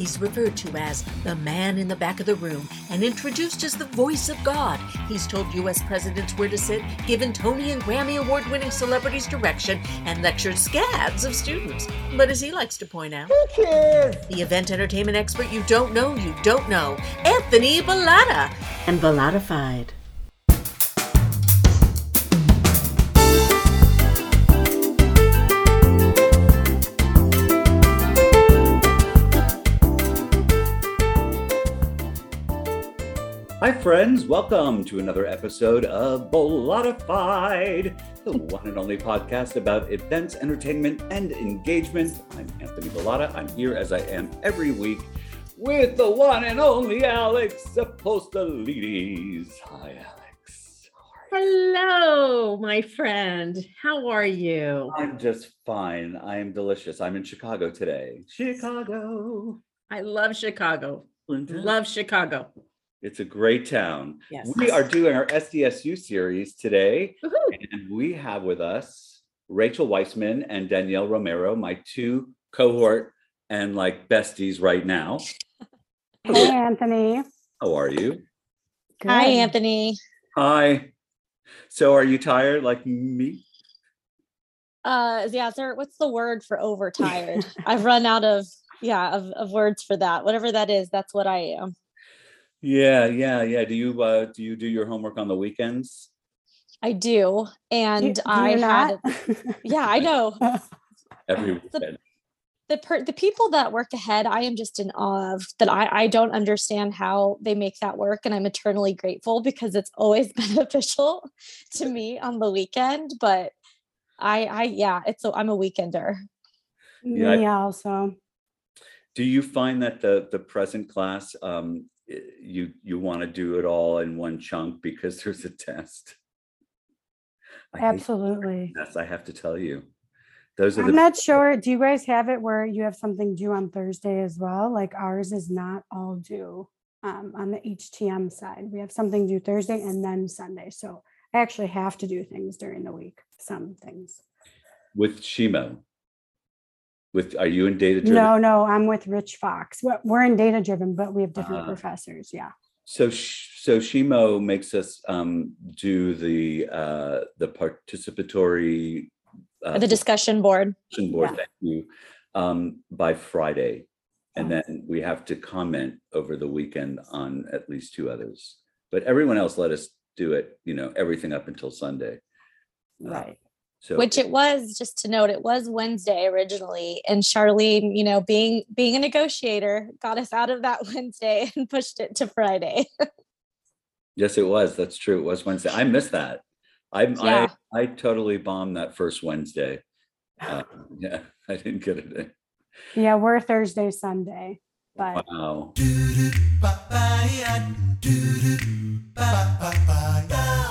He's referred to as the man in the back of the room and introduced as the voice of God. He's told U.S. presidents where to sit, given Tony and Grammy award winning celebrities direction, and lectured scads of students. But as he likes to point out, the event entertainment expert you don't know, you don't know, Anthony Bellata. And Bellatified. Hi, friends. Welcome to another episode of Bellatified, the one and only podcast about events, entertainment, and engagement. I'm Anthony Bellata. I'm here as I am every week with the one and only Alex Apostolides. Hi, Alex. Hello, my friend. How are you? I'm just fine. I am delicious. I'm in Chicago today. Chicago. I love Chicago. Love Chicago. It's a great town. Yes. We are doing our SDSU series today, Woohoo. and we have with us Rachel Weissman and Danielle Romero, my two cohort and like besties right now. Hey, Anthony. How are you? Hi, Anthony. Hi. So, are you tired like me? Uh, yeah, is there, what's the word for overtired? I've run out of, yeah, of, of words for that. Whatever that is, that's what I am. Yeah, yeah, yeah. Do you uh do you do your homework on the weekends? I do. Do And do I you had, not? yeah, I know. Every The- weekend. The, per, the people that work ahead, I am just in awe of that. I, I don't understand how they make that work. And I'm eternally grateful because it's always beneficial to me on the weekend. But I, I, yeah, it's, a, I'm a weekender. Yeah, I- Me also. Do you find that the the present class um i- you you want to do it all in one chunk because there's a test? I Absolutely. Yes, I have to tell you. Those are I'm the not sure. Do you guys have it where you have something due on Thursday as well? Like ours is not all due um, on the HTM side. We have something due Thursday and then Sunday. So I actually have to do things during the week, some things. with Shimo. With are you in data driven? No, no, I'm with Rich Fox. We're, we're in data driven, but we have different Ah. professors. Yeah. So sh- so Shimo makes us um do the uh the participatory uh, the discussion board. discussion board, Yeah. thank you, um, by Friday. And Oh. then we have to comment over the weekend on at least two others. But everyone else let us do it, you know, everything up until Sunday. Uh, Right. So which it was just to note it was wednesday originally and charlene you know being being a negotiator got us out of that wednesday and pushed it to friday yes, it was. That's true. It was Wednesday. I missed that. I Yeah. I I totally bombed that first Wednesday. Uh, yeah, I didn't get it. in. Yeah. We're Thursday, Sunday. But Wow.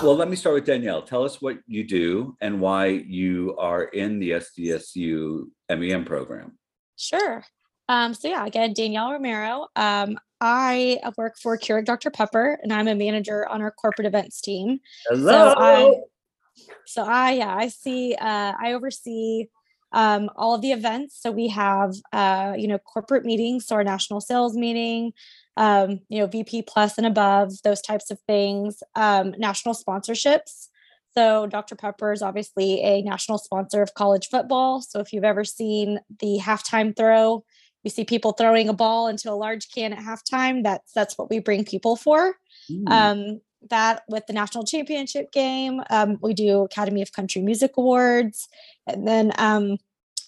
Well, let me start with Danielle. Tell us what you do and why you are in the SDSU MEM program. sure um, so yeah again danielle romero um, i work for Keurig dr pepper and i'm a manager on our corporate events team Hello. So I, so I, yeah, I see, uh, I oversee um, all of the events. So we have, uh, you know, corporate meetings, so our national sales meeting, um, you know, VP plus and above, those types of things, um, national sponsorships. So Dr. Pepper is obviously a national sponsor of college football. So if you've ever seen the halftime throw, you see people throwing a ball into a large can at halftime. That's that's what we bring people for Hmm. um, that with the national championship game um, we do academy of country music awards and then um,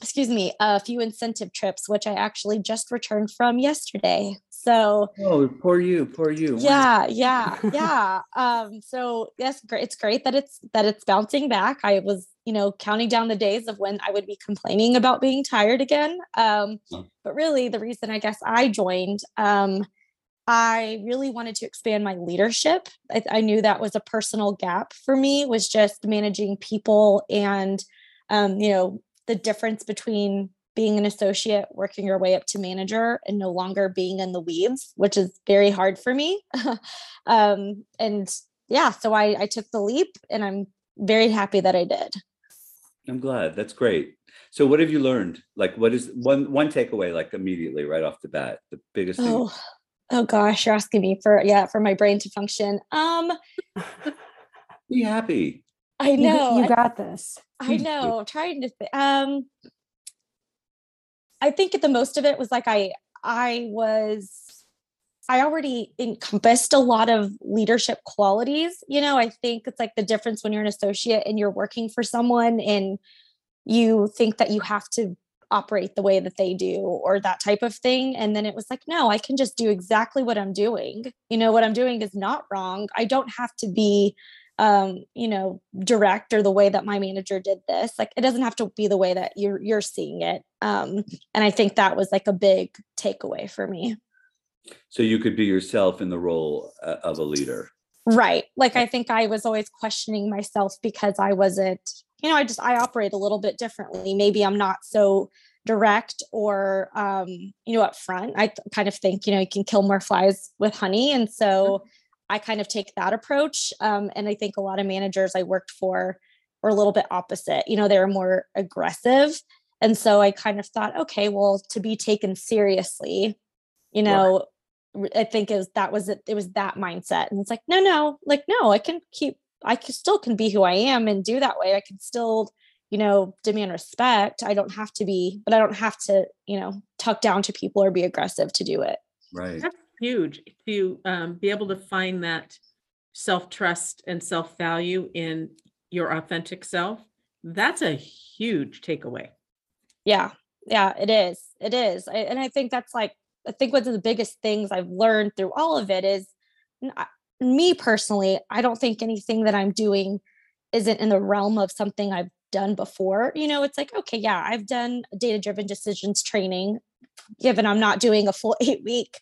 excuse me a few incentive trips which i actually just returned from yesterday so oh, poor you, poor you. Yeah yeah yeah um so yes great it's great that it's that it's bouncing back. I was you know counting down the days of when i would be complaining about being tired again um but really the reason i guess i joined um i really wanted to expand my leadership. I, I knew that was a personal gap for me was just managing people and um you know the difference between being an associate working your way up to manager and no longer being in the weeds which is very hard for me um and yeah so i i took the leap and i'm very happy that i did I'm glad. That's great. So what have you learned? Like what is one one takeaway like immediately right off the bat? The biggest thing. Oh, oh gosh, you're asking me for yeah, for my brain to function. Um, Be happy. I know. You I- got this. I know. I'm trying to. Th- um, I think the most of it was like I I was I already encompassed a lot of leadership qualities. You know, I think it's like the difference when you're an associate and you're working for someone and you think that you have to operate the way that they do or that type of thing. And then it was like, no, I can just do exactly what I'm doing. You know, what I'm doing is not wrong. I don't have to be um you know direct or the way that my manager did this like it doesn't have to be the way that you're you're seeing it um and i think that was like a big takeaway for me. So you could be yourself in the role uh, of a leader. right like i think i was always questioning myself because i wasn't you know i just i operate a little bit differently. Maybe i'm not so direct or um you know up front i th- kind of think you know you can kill more flies with honey and so i kind of take that approach um and i think a lot of managers i worked for were a little bit opposite you know they were more aggressive and so i kind of thought okay well to be taken seriously you know I think is that was it it was that mindset and it's like no no like no i can keep i can still can be who i am and do that way i can still you know demand respect i don't have to be but i don't have to you know tuck down to people or be aggressive to do it Right. That's huge to um, be able to find that self-trust and self-value in your authentic self. That's a huge takeaway. yeah yeah it is it is I, and i think that's like i think one of the biggest things i've learned through all of it is me personally i don't think anything that i'm doing isn't in the realm of something i've done before you know it's like okay yeah i've done data driven decisions training given i'm not doing a full eight week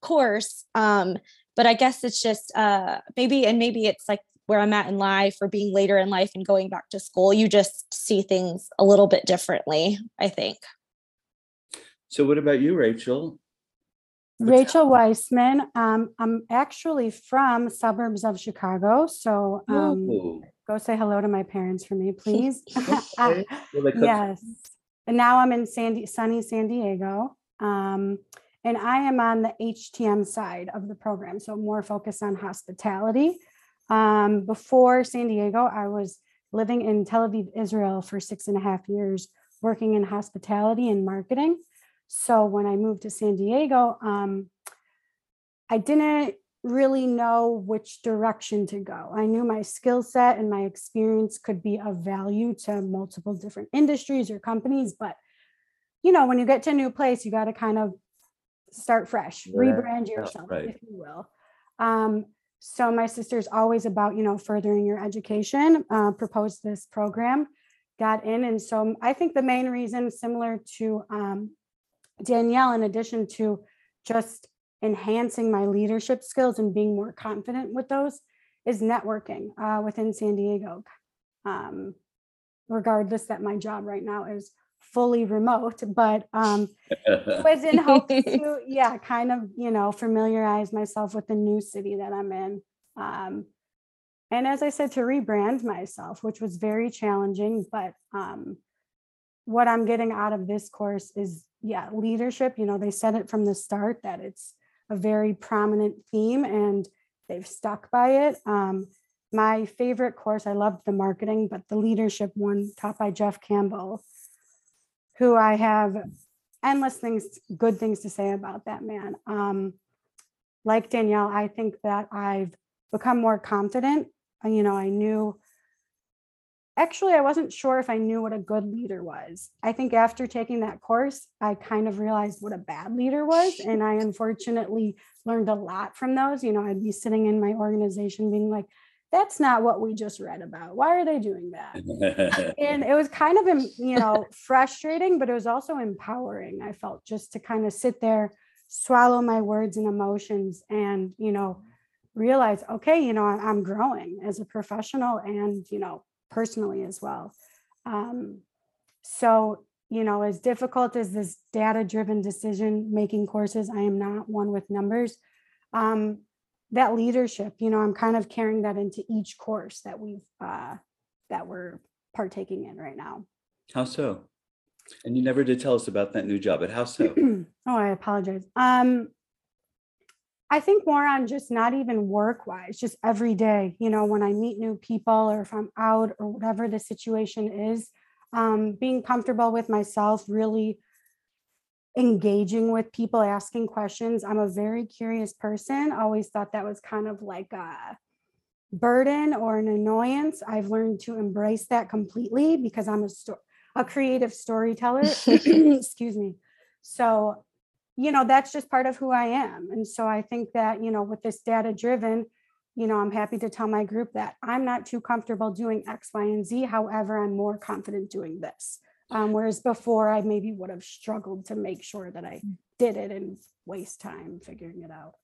course um but i guess it's just uh maybe and maybe it's like where i'm at in life or being later in life and going back to school you just see things a little bit differently i think So what about you, Rachel? Rachel Weissman. Um, I'm actually from suburbs of Chicago, so um, go say hello to my parents for me, please. okay. Well, they cook- yes. And now I'm in San, sunny San Diego. Um, and I am on the HTM side of the program, so more focused on hospitality. Um, before San Diego, I was living in Tel Aviv, Israel for six and a half years, working in hospitality and marketing. So when I moved to San Diego, um, I didn't really know which direction to go. I knew my skill set and my experience could be of value to multiple different industries or companies, but you know, when you get to a new place, you got to kind of start fresh, Yeah, rebrand yourself, right. if you will. Um, so my sister's always about, you know, furthering your education, uh, proposed this program, got in. And so I think the main reason, similar to um, Danielle, in addition to just enhancing my leadership skills and being more confident with those, is networking uh, within San Diego. Um, regardless that my job right now is fully remote, but um, was in hopes to, yeah, kind of, you know, familiarize myself with the new city that I'm in. Um, and as I said, to rebrand myself, which was very challenging, but um, what I'm getting out of this course is, yeah, leadership. You know, they said it from the start that it's a very prominent theme and they've stuck by it. Um, my favorite course, I loved the marketing, but the leadership one taught by Jeff Campbell, who I have endless things, good things to say about that man. Um, like Danielle, I think that I've become more confident. Uh, You know, I knew, actually, I wasn't sure if I knew what a good leader was. I think after taking that course, I kind of realized what a bad leader was. And I unfortunately learned a lot from those. You know, I'd be sitting in my organization being like, that's not what we just read about. Why are they doing that? and it was kind of you know frustrating but it was also empowering i felt just to kind of sit there swallow my words and emotions and you know realize okay you know i'm growing as a professional and you know personally as well um, so you know as difficult as this data driven decision making courses i am not one with numbers um, that leadership you know i'm kind of carrying that into each course that we've uh, that we're partaking in right now. How so? And you never did tell us about that new job. At how so? oh, I apologize. Um, I think more on just not even work wise, just every day, you know, when I meet new people or if I'm out or whatever the situation is, um, being comfortable with myself, really engaging with people, asking questions. I'm a very curious person. Always thought that was kind of like a burden or an annoyance. I've learned to embrace that completely because I'm a sto- a creative storyteller. Excuse me. So, you know, that's just part of who I am. And so I think that, you know, with this data driven, you know, I'm happy to tell my group that I'm not too comfortable doing X, Y, and Z. However, I'm more confident doing this. Um, whereas before, I maybe would have struggled to make sure that I did it and waste time figuring it out.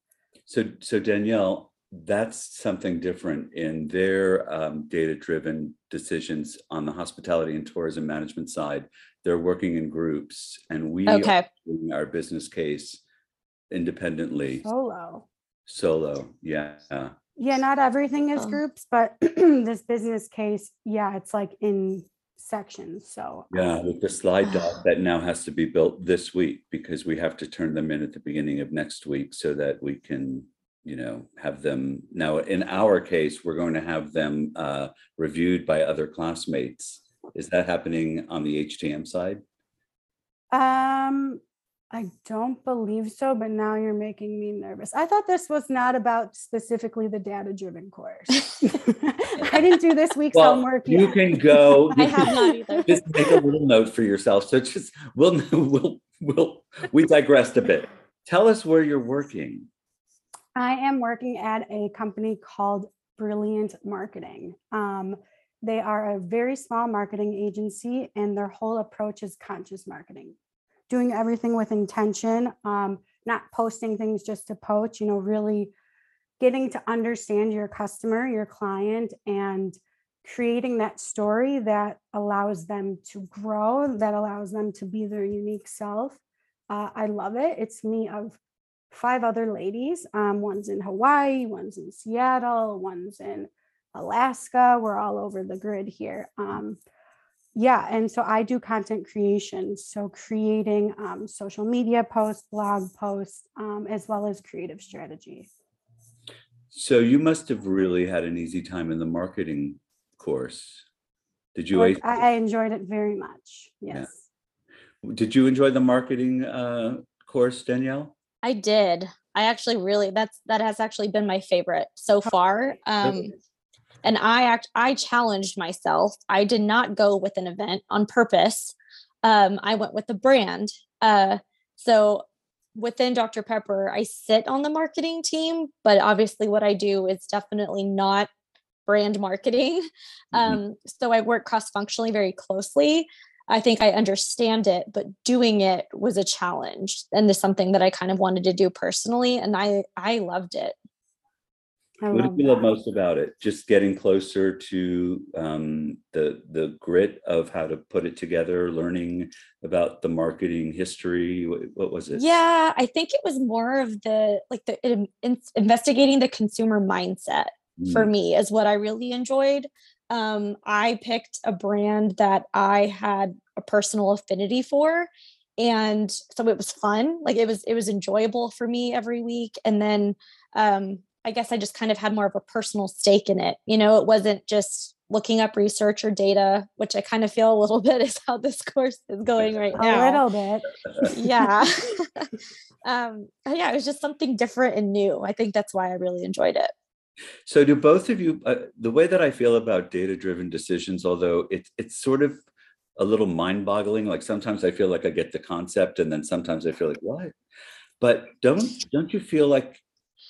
So, so Danielle, that's something different in their um, data-driven decisions on the hospitality and tourism management side. They're working in groups, and we are doing our business case independently, Solo. solo. Yeah. Yeah, not everything is Oh. groups, but this business case, yeah, it's like in sections. So Yeah, with the slide deck that now has to be built this week because we have to turn them in at the beginning of next week so that we can, you know, have them. Now, in our case, we're going to have them uh, reviewed by other classmates. Is that happening on the HTM side? Um, I don't believe so, but now you're making me nervous. I thought this was not about specifically the data driven course. I didn't do this week's Well, homework you yet. can go. I have not either. Just make a little note for yourself. So just, we'll, we'll, we'll, we digressed a bit. Tell us where you're working. I am working at a company called Brilliant Marketing. Um, they are a very small marketing agency, and their whole approach is conscious marketing, doing everything with intention, um, not posting things just to poach, you know, really getting to understand your customer, your client, and creating that story that allows them to grow, that allows them to be their unique self. Uh, I love it. It's me of five other ladies. Um, one's in Hawaii, one's in Seattle, one's in Alaska. We're all over the grid here. Um, yeah, and so I do content creation. So creating um, social media posts, blog posts, um, as well as creative strategy. So you must have really had an easy time in the marketing course. Did you, Or- ace I, I enjoyed it very much. Yeah. Yes. did you enjoy the marketing uh, course, Danielle? I did. I actually really that's that has actually been my favorite so far. Um and I act I challenged myself. I did not go with an event on purpose. Um I went with the brand. Uh so within Dr. Pepper, I sit on the marketing team, but obviously what I do is definitely not brand marketing. Mhm. Um so I work cross functionally very closely. I think I understand it, but doing it was a challenge and is something that I kind of wanted to do personally. And I I loved it. I What do did you love most about it? Just getting closer to um, the the grit of how to put it together, learning about the marketing history. What, what was it? Yeah, I think it was more of the like the in, in- investigating the consumer mindset for Mm, me is what I really enjoyed. Um, I picked a brand that I had a personal affinity for, and so it was fun. Like it was it was enjoyable for me every week. And then um, I guess I just kind of had more of a personal stake in it. You know, it wasn't just looking up research or data, which I kind of feel a little bit is how this course is going right now. A little bit. yeah um yeah it was just something different and new i think that's why i really enjoyed it So do both of you, uh, the way that I feel about data-driven decisions, although it's it's sort of a little mind-boggling, like sometimes I feel like I get the concept and then sometimes I feel like, what? But don't don't you feel like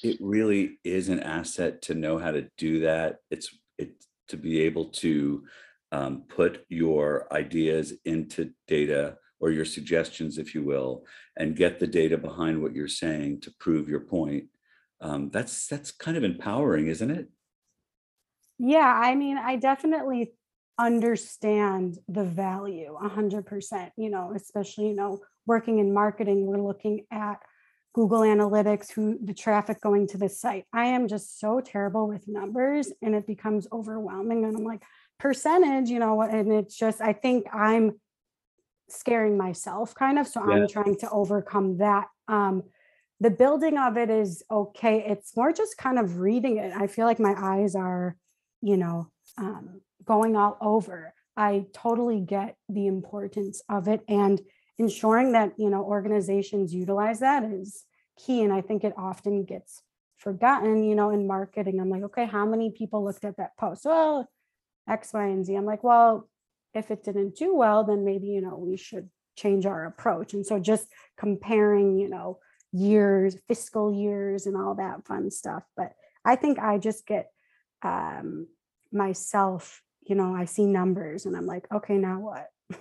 it really is an asset to know how to do that? It's it to be able to um, put your ideas into data or your suggestions, if you will, and get the data behind what you're saying to prove your point um, that's that's kind of empowering, isn't it? Yeah, I mean, I definitely understand the value a hundred percent, you know, especially, you know, working in marketing, we're looking at Google Analytics, who the traffic going to the site. I am just so terrible with numbers and it becomes overwhelming. And I'm like, percentage, you know, and it's just, I think I'm scaring myself kind of. So Yeah. I'm trying to overcome that. Um, the building of it is okay. It's more just kind of reading it. I feel like my eyes are, you know, um, going all over. I totally get the importance of it and ensuring that, you know, organizations utilize that is key. And I think it often gets forgotten, you know, in marketing. I'm like, okay, how many people looked at that post? Well, X, Y, and Z. I'm like, well, if it didn't do well, then maybe, you know, we should change our approach. And so just comparing, you know, years, fiscal years, and all that fun stuff. But I think I just get um, myself, you know, I see numbers and I'm like, okay, now what?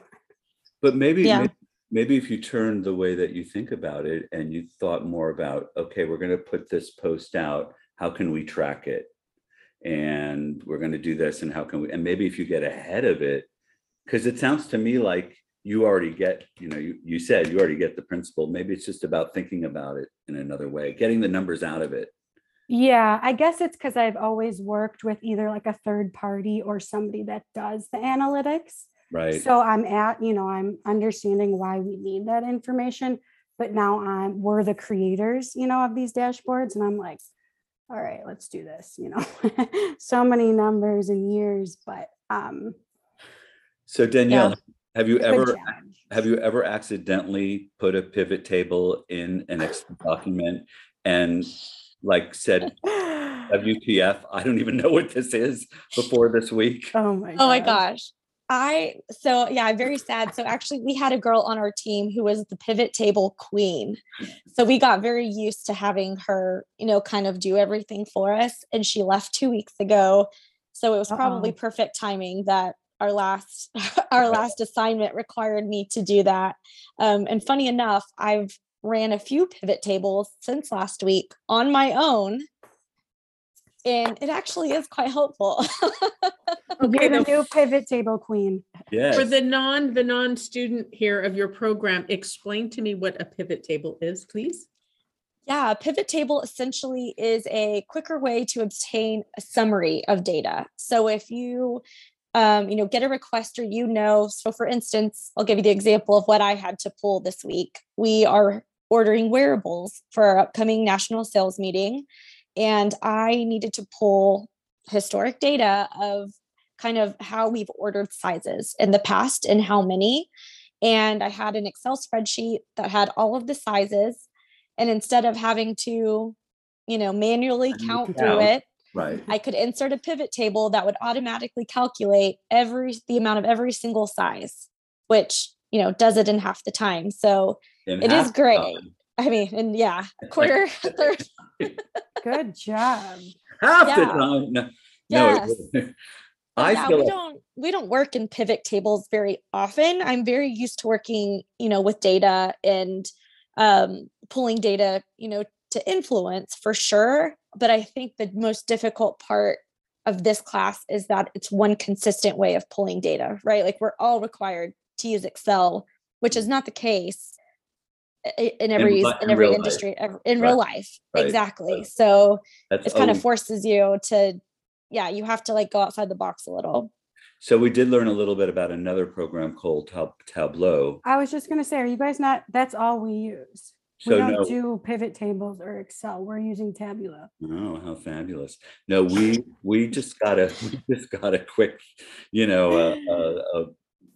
But maybe, Yeah. may- maybe if you turned the way that you think about it and you thought more about, okay, we're gonna put this post out, how can we track it? And we're gonna do this and how can we, and maybe if you get ahead of it, because it sounds to me like you already get, you know, you, you said you already get the principle. Maybe it's just about thinking about it in another way, getting the numbers out of it. Yeah, I guess it's because I've always worked with either like a third party or somebody that does the analytics. Right? So I'm at, you know, I'm understanding why we need that information, but now I'm we're the creators, you know, of these dashboards, and I'm like, all right, let's do this, you know. so many numbers and years, but um So Danielle, have you ever, have you ever accidentally put a pivot table in an Excel document and like said, WTF, I don't even know what this is before this week? oh my Oh my gosh. I so yeah, I'm very sad. So actually we had a girl on our team who was the pivot table queen. So we got very used to having her, you know, kind of do everything for us and she left 2 weeks ago. So it was probably Uh-oh. perfect timing that our last our last assignment required me to do that. Um and funny enough, I've ran a few pivot tables since last week on my own. And it actually is quite helpful. Okay, You're the the- new pivot table queen. Yes. For the non, the non-student here of your program, explain to me what a pivot table is, please. Yeah, a pivot table essentially is a quicker way to obtain a summary of data. So if you um, you know, get a request or you know, so for instance, I'll give you the example of what I had to pull this week. We are ordering wearables for our upcoming national sales meeting, and I needed to pull historic data of kind of how we've ordered sizes in the past and how many. And I had an Excel spreadsheet that had all of the sizes and instead of having to you know manually count through it Right. i could insert a pivot table that would automatically calculate every the amount of every single size which you know does it in half the time so In It is great. time. i mean and yeah a quarter a third Good job. Half the time. No, Yes. no. I yeah, feel we like, don't we don't work in pivot tables very often. I'm very used to working, you know, with data and um, pulling data, you know, to influence for sure. But I think the most difficult part of this class is that it's one consistent way of pulling data, right? Like we're all required to use Excel, which is not the case in every li- in in every real life. industry ev- in real life. right, Exactly. right. So that's it kind of forces you to yeah you have to like go outside the box a little So we did learn a little bit about another program called Tab- Tableau. I was just gonna say, are you guys not, that's all we use. We don't no, do pivot tables or Excel. We're using Tableau. oh, how fabulous! No, we we just got a we just got a quick, you know, uh, a, a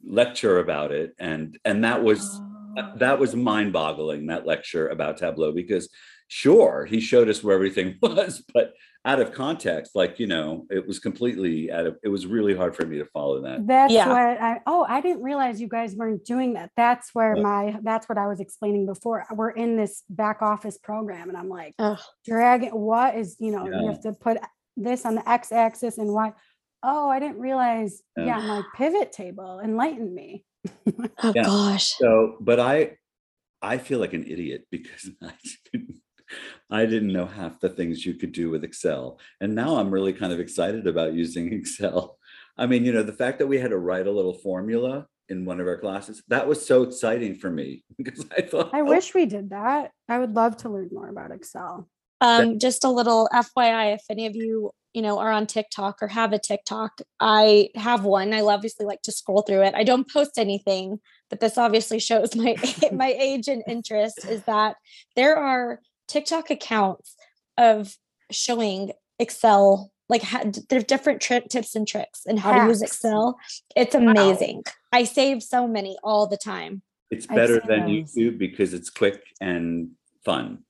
lecture about it, and and that was Oh. That- that was mind-boggling. That lecture about Tableau because sure he showed us where everything was, but out of context, like you know, it was completely out of. It was really hard for me to follow that. That's Yeah. what I, oh, I didn't realize you guys weren't doing that. That's where Yeah. my, that's what I was explaining before. We're in this back office program and I'm like, Ugh. dragging, what is, you know, Yeah. you have to put this on the X axis and Y. Oh, I didn't realize. Yeah. Yeah, my pivot table enlightened me. oh Yeah. gosh So, but I, I feel like an idiot because I didn't, I didn't know half the things you could do with Excel, and now I'm really kind of excited about using Excel. I mean, you know, the fact that we had to write a little formula in one of our classes that was so exciting for me because I thought, I wish we did that. I would love to learn more about Excel. Um, just a little FYI, if any of you, you know, are on TikTok or have a TikTok, I have one. I obviously like to scroll through it. I don't post anything, but this obviously shows my my age and interest is that there are TikTok accounts of showing Excel like ha- there's different tri- tips and tricks and how to use Excel. It's amazing. I save so many all the time. It's better than those. YouTube because it's quick and fun.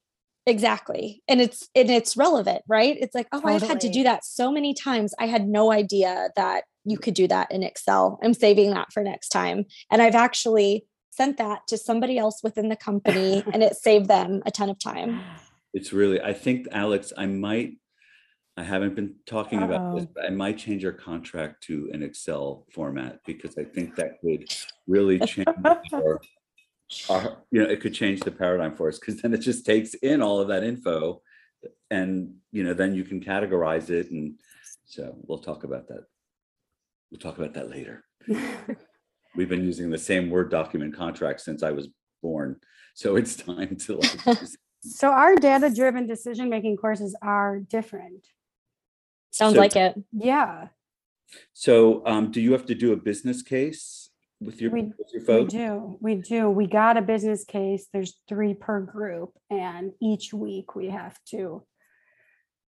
Exactly. And it's and it's relevant, right? It's like, oh, I've had to do that so many times. I had no idea that you could do that in Excel. I'm saving that for next time. And I've actually sent that to somebody else within the company and it saved them a ton of time. It's really, I think, Alex, I might, I haven't been talking about this, but I might change our contract to an Excel format because I think that could really change our, our, you know, it could change the paradigm for us because then it just takes in all of that info and, you know, then you can categorize it. And so we'll talk about that. We'll talk about that later. We've been using the same Word document contract since I was born. So it's time to like, So our data-driven decision-making courses are different. Sounds So- like it. Yeah, So, um, do you have to do a business case with your, We- with your folks? we do. We do. We got a business case. There's three per group and each week we have to,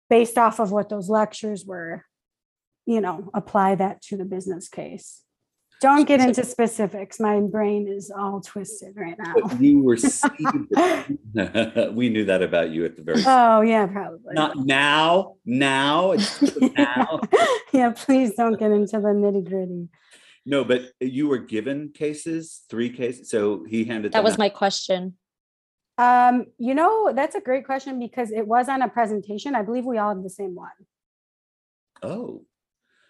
based off of what those lectures were, you know, apply that to the business case. Don't get into specifics. My brain is all twisted right now. But you were we knew that about you at the very. Oh, yeah, probably. Not now, now, it's now. Yeah, please don't get into the nitty gritty. No, but you were given cases, three cases. So he handed. That them was out. my question. Um, you know, that's a great question because it was on a presentation. I believe we all have the same one. Oh,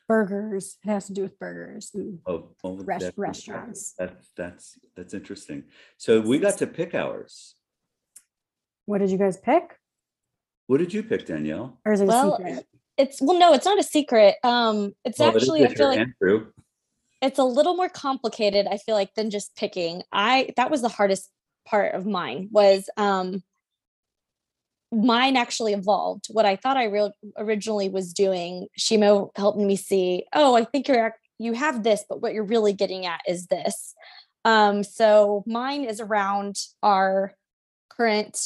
Burgers. It has to do with burgers and oh, oh, Rest- that's- restaurants. That's that's that's interesting. So we got to pick ours. what did you guys pick? What did you pick, Danielle? Or is it a Well, secret? It's well, no, it's not a secret. Um, it's Well, it is actually, I feel like Andrew. It's a little more complicated i feel like than just picking. I that was the hardest part of mine was um mine actually evolved. What i thought i real originally was doing shimo helped me see oh i think you're you have this but what you're really getting at is this. Um so mine is around our current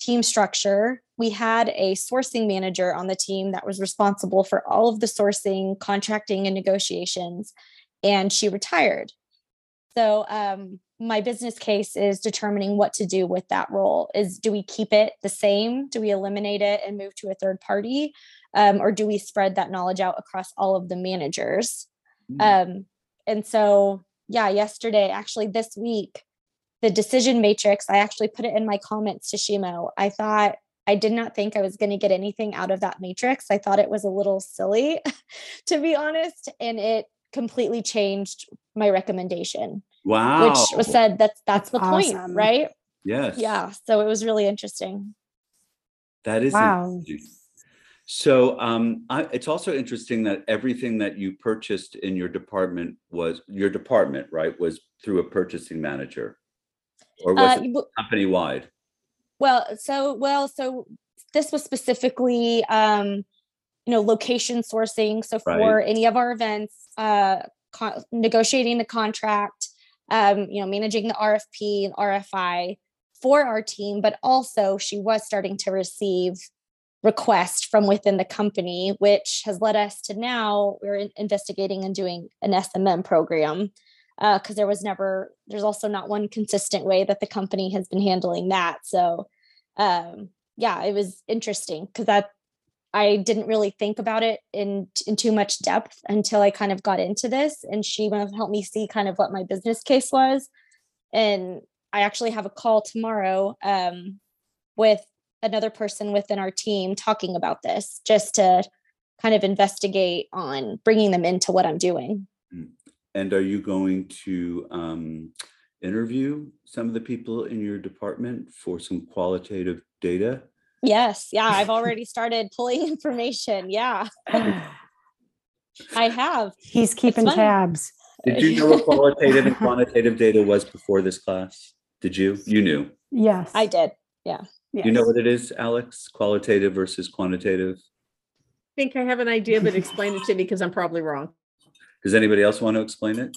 team structure. We had a sourcing manager on the team that was responsible for all of the sourcing contracting and negotiations and she retired. So um, my business case is determining what to do with that role. Is do we keep it the same? Do we eliminate it and move to a third party, um, or do we spread that knowledge out across all of the managers? Hmm. Um, and so yeah, yesterday, actually this week, the decision matrix. I actually put it in my comments to Shimo. I thought. I did not think I was going to get anything out of that matrix. I thought it was a little silly, to be honest. And it completely changed my recommendation, Wow. which was said that's that's the Awesome. point, right? Yes. Yeah. So it was really interesting. That is Wow. interesting. So um, I, it's also interesting that everything that you purchased in your department was your department, right? Was through a purchasing manager, or was Uh, it company wide? well, so well, so this was specifically um, you know, location sourcing. So for Right. any of our events, uh con- negotiating the contract, um, you know, managing the RFP and RFI for our team, but also she was starting to receive requests from within the company, which has led us to now we're in- investigating and doing an SMM program because there was never there's also not one consistent way that the company has been handling that. So um, yeah, it was interesting because that I didn't really think about it in in too much depth until I kind of got into this, and she helped me see kind of what my business case was. And I actually have a call tomorrow um, with another person within our team talking about this, just to kind of investigate on bringing them into what I'm doing. And are you going to um, interview some of the people in your department for some qualitative data? Yes, yeah, I've already started pulling information. Yeah, I have. He's keeping tabs. Did you know what qualitative and quantitative data was before this class? Did you? You knew. Yes. I did. Yeah. Yes. You know what it is, Alex? Qualitative versus quantitative? I think I have an idea, but explain it to me because I'm probably wrong. Does anybody else want to explain it?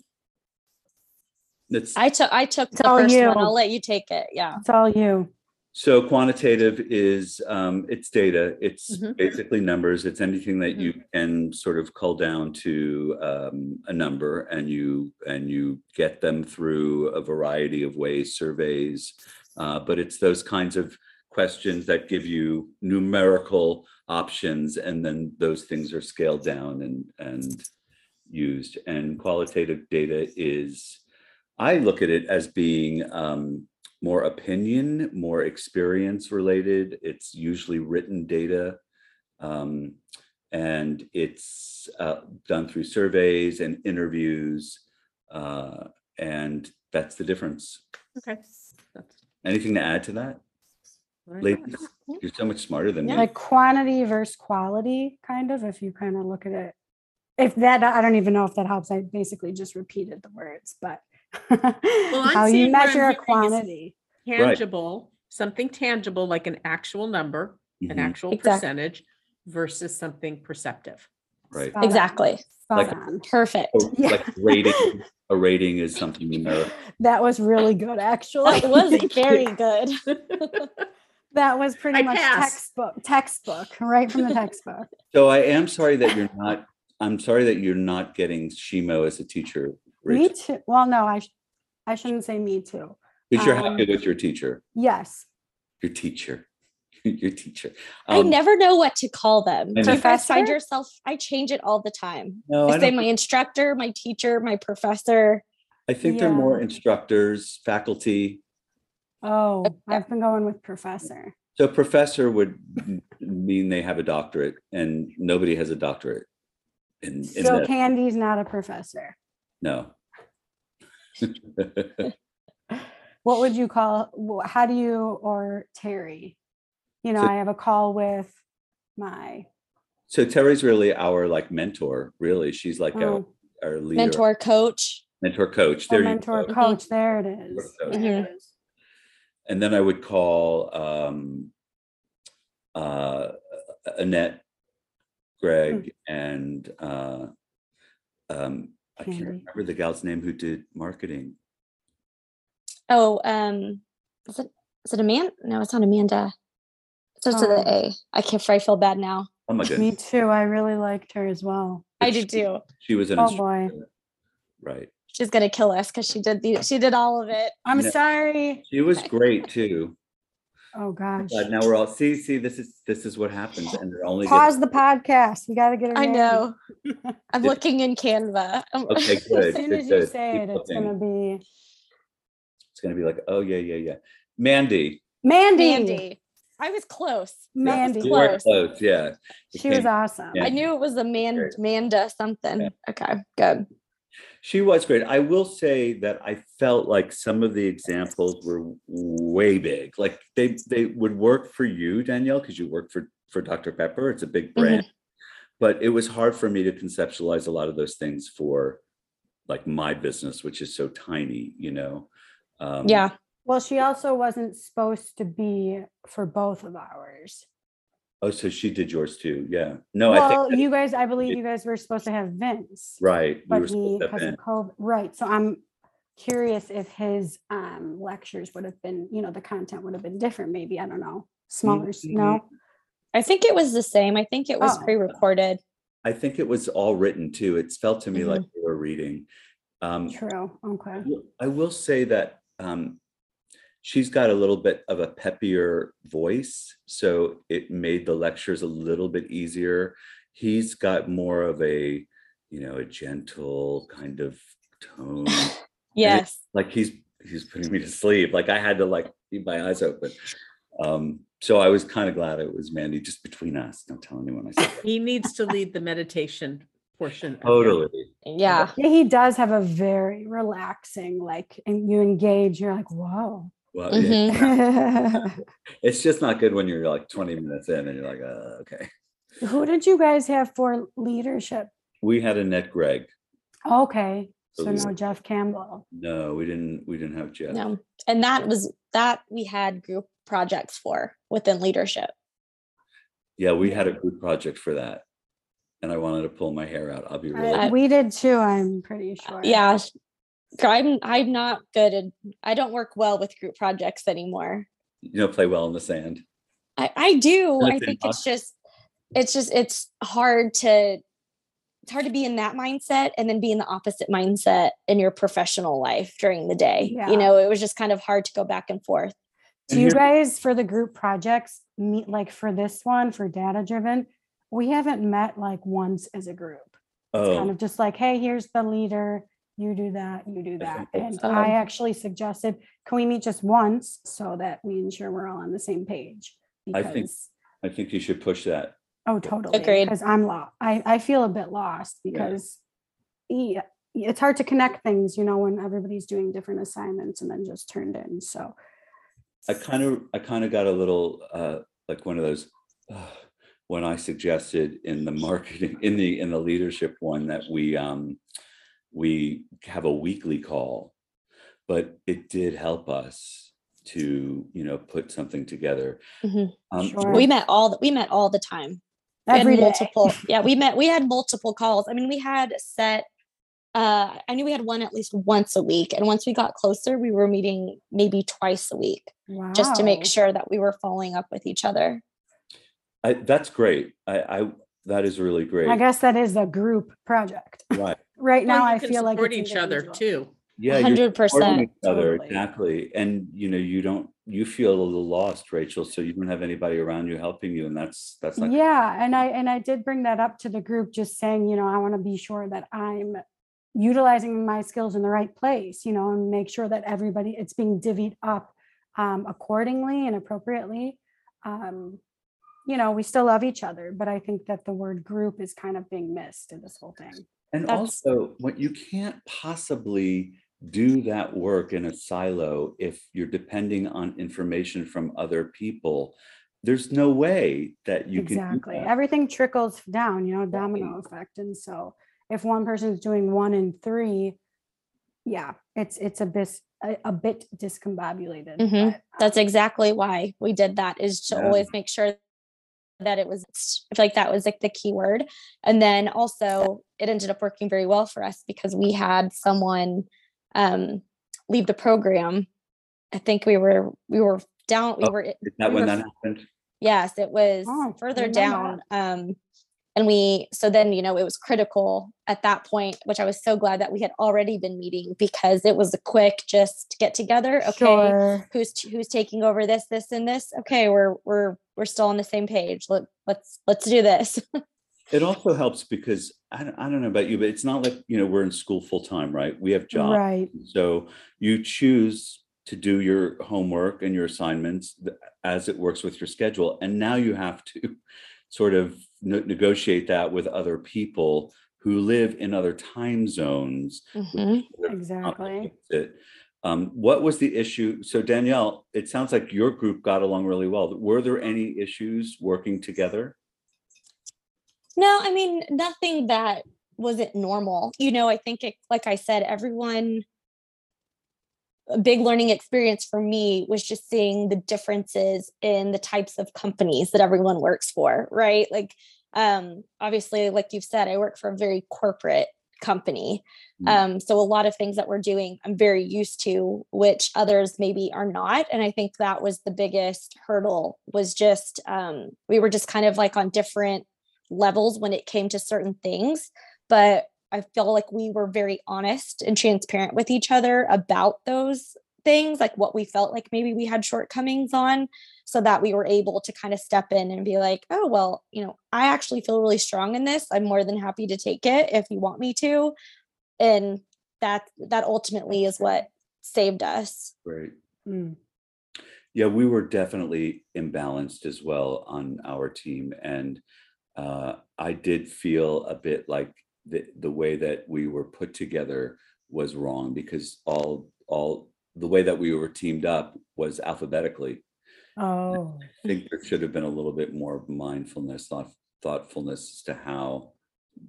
It's, I took I took the first you. one. I'll let you take it. Yeah. It's all you. So quantitative is, um, it's data. It's Mhm. basically numbers. It's anything that you can sort of cull down to, um, a number and you, and you get them through a variety of ways, surveys. Uh, but it's those kinds of questions that give you numerical options and then those things are scaled down and, and used. And qualitative data is, I look at it as being um, more opinion, more experience related. It's usually written data. Um, and it's uh, done through surveys and interviews. Uh, and that's the difference. Okay. That's Anything to add to that? what I thought. Ladies, you're so much smarter than me. Like quantity versus quality, kind of, if you kind of look at it. If that, I don't even know if that helps. I basically just repeated the words, but how you seeing what I'm measure a quantity. Tangible, something tangible like an actual number, an Mhm, actual Exactly. percentage versus something perceptive. Right. Spot. Exactly. Spot Like- on. Perfect. Oh, Yeah. Like rating, a rating is something you know. That was really good, actually. That was very good. That was pretty I much pass. textbook, textbook, right from the textbook. So I am sorry that you're not, I'm sorry that you're not getting Shimo as a teacher. Me too. Well, no, I, sh- I shouldn't say me too. Because you're um, happy with your teacher, Yes. your teacher, your teacher. I Um, never know what to call them. I Do you guys find yourself? I change it all the time. No, I I say my instructor, my teacher, my professor. I think they're more instructors, faculty. Oh, I've been going with professor. So professor would mean they have a doctorate and nobody has a doctorate. In, in So that, Candy's not a professor. No. What would you call, how do you, or Terry? You know, So- I have a call with my So Terry's really our like mentor, really. She's like our, oh, our leader, mentor, coach. mentor coach. There you mentor go. coach. There it is. coach. There it is. And then I would call um, uh, Annette, Greg, and uh, um, I can't Candy. remember the gal's name who did marketing. Oh, um, is it is it Amanda? No, it's not Amanda. It starts with Oh. an A. I can't. I feel bad now. Oh my Me too. I really liked her as well. I did she- too. She was an Oh, boy. Right. She's gonna kill us because she did the she did all of it. I'm No. sorry. She was great too. Oh gosh. But now we're all see, see, this is this is what happens. And they're only Pause the podcast. We got to get her. I know. I'm looking in Canva. Okay, As soon good, as you good. say Keep it, it's gonna be It's gonna be like, oh yeah, yeah, yeah. Mandy. Mandy. Mandy. I was close. Mandy. You were Close. close, yeah. It She was awesome. Yeah. I knew it was a man Manda something. Yeah. Okay, good. She was great. I will say that I felt like some of the examples were way big. Like they they would work for you, Danielle, because you work for for Dr. Pepper. It's a big brand. But it was hard for me to conceptualize a lot of those things for like my business, which is so tiny, you know. Um, Yeah. Well, she also wasn't supposed to be for both of ours. Oh, so she did yours too. Yeah. No, I well, think that- you guys, I believe you guys were supposed to have Vince, right. We were but he supposed to have because of. COVID. Right. So I'm curious if his um lectures would have been, you know, the content would have been different. Maybe I don't know. Smaller. s- No. I think it was the same. I think it was Oh. pre-recorded. I think it was all written too. It felt to me like Mm-hmm. we were reading. Um, True. Okay. will- I will say that um, she's got a little bit of a peppier voice, so it made the lectures a little bit easier. He's got more of a, you know, a gentle kind of tone, Yes. like he's he's putting me to sleep. Like I had to like keep my eyes open. Um, so I was kind of glad it was Mandy, just between us. Don't tell anyone I said that. He needs to lead the meditation portion. Totally. Yeah. Yeah, he does have a very relaxing, like, and you engage, you're like, whoa. Well, yeah. Mhm. it's just not good when you're like 20 minutes in and you're like, uh, okay. Who did you guys have for leadership? We had Annette Gregg. Okay. So So we- no Jeff Campbell. No, we didn't. We didn't have Jeff. No. And that was that we had group projects for within leadership. Yeah, we had a group project for that. And I wanted to pull my hair out. I'll be really. I- We did too, I'm pretty sure. Yeah. I'm I'm not good at I don't work well with group projects anymore. you know, play well in the sand. I, I do. I thin think it's just it's just it's hard to it's hard to be in that mindset and then be in the opposite mindset in your professional life during the day. Yeah. You know, it was just kind of hard to go back and forth. Do you guys, for the group projects, meet like for this one, for data driven, we haven't met like once as a group. It's oh. kind Oh, of just like, hey, here's the leader, you do that, you do that. think that's- And I actually suggested, can we meet just once so that we ensure we're all on the same page? I think- I think you should push that. oh, totally. Agreed. Because I'm lost. I, I feel a bit lost because yeah, it's hard to connect things, you know, when everybody's doing different assignments and then just turned in. So I kind of, I kind of got a little, uh, like one of those, uh, when I suggested in the marketing, in the, in the leadership one that we, um, we have a weekly call, but it did help us to, you know, put something together. Mhm. Um, Sure. We met all the, we met all the time. We had every day. multiple yeah we met we had multiple calls i mean we had set uh i knew we had one at least once a week and once we got closer we were meeting maybe twice a week just to make sure that we were following up with each other I, that's great. I, I, that is really great. I guess that is a group project. Right. Right now, Well, you I feel like support it's each other individual. too. Yeah. 100% supporting each other, Totally. exactly. And, you know, you don't, you feel a little lost, Rachel, so you don't have anybody around you helping you and that's, that's not. Yeah, and I and I did bring that up to the group, just saying, you know, I want to be sure that I'm utilizing my skills in the right place, you know, and make sure that everybody it's being divvied up um, accordingly and appropriately. Um, you know, we still love each other, but I think that the word group is kind of being missed in this whole thing. And That's- also, what you can't possibly do that work in a silo if you're depending on information from other people. There's no way that you can. exactly that. everything trickles down you know domino effect and so if one person's doing one and three yeah it's it's a bit a, a bit discombobulated Mhm. but, that's um, exactly why we did that is to Yeah. always make sure that it was I feel like that was like the key word. And then also it ended up working very well for us because we had someone um leave the program. I think we were we were down we Oh, were Is that we when were that happened? yes it was Oh, further didn't down um and we so then you know it was critical at that point which i was so glad that we had already been meeting because it was a quick just get together. Okay sure. who's who's taking over this this and this? Okay we're we're we're still on the same page Let, let's let's do this It also helps because I don't, I don't know about you, but it's not like, you know, we're in school full time, right? We have jobs. right So you choose to do your homework and your assignments as it works with your schedule. And now you have to sort of ne- negotiate that with other people who live in other time zones. Mhm. Exactly. Um, what was the issue? So Danielle, it sounds like your group got along really well. Were there any issues working together? no i mean nothing that wasn't normal you know i think it like i said everyone a big learning experience for me was just seeing the differences in the types of companies that everyone works for right like um obviously like you've said i work for a very corporate company Mm. um so a lot of things that we're doing i'm very used to which others maybe are not and i think that was the biggest hurdle was just um we were just kind of like on different levels when it came to certain things but i feel like we were very honest and transparent with each other about those things like what we felt like maybe we had shortcomings on so that we were able to kind of step in and be like oh well you know i actually feel really strong in this i'm more than happy to take it if you want me to and that that ultimately is what saved us Great. Mm. Yeah, we were definitely imbalanced as well on our team. And uh, I did feel a bit like the, the way that we were put together was wrong because all all the way that we were teamed up was alphabetically. oh I think there should have been a little bit more mindfulness, thought, thoughtfulness as to how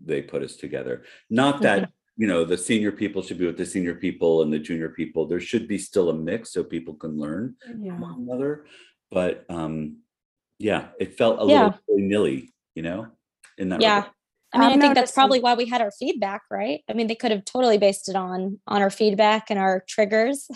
they put us together. Not that, you know, the senior people should be with the senior people and the junior people. There should be still a mix so people can learn yeah one another. but um, yeah, it felt a Yeah. little nilly, you know, in that. Yeah. regard. I mean, I'm I think that's probably why we had our feedback, right? I mean, they could have totally based it on on our feedback and our triggers.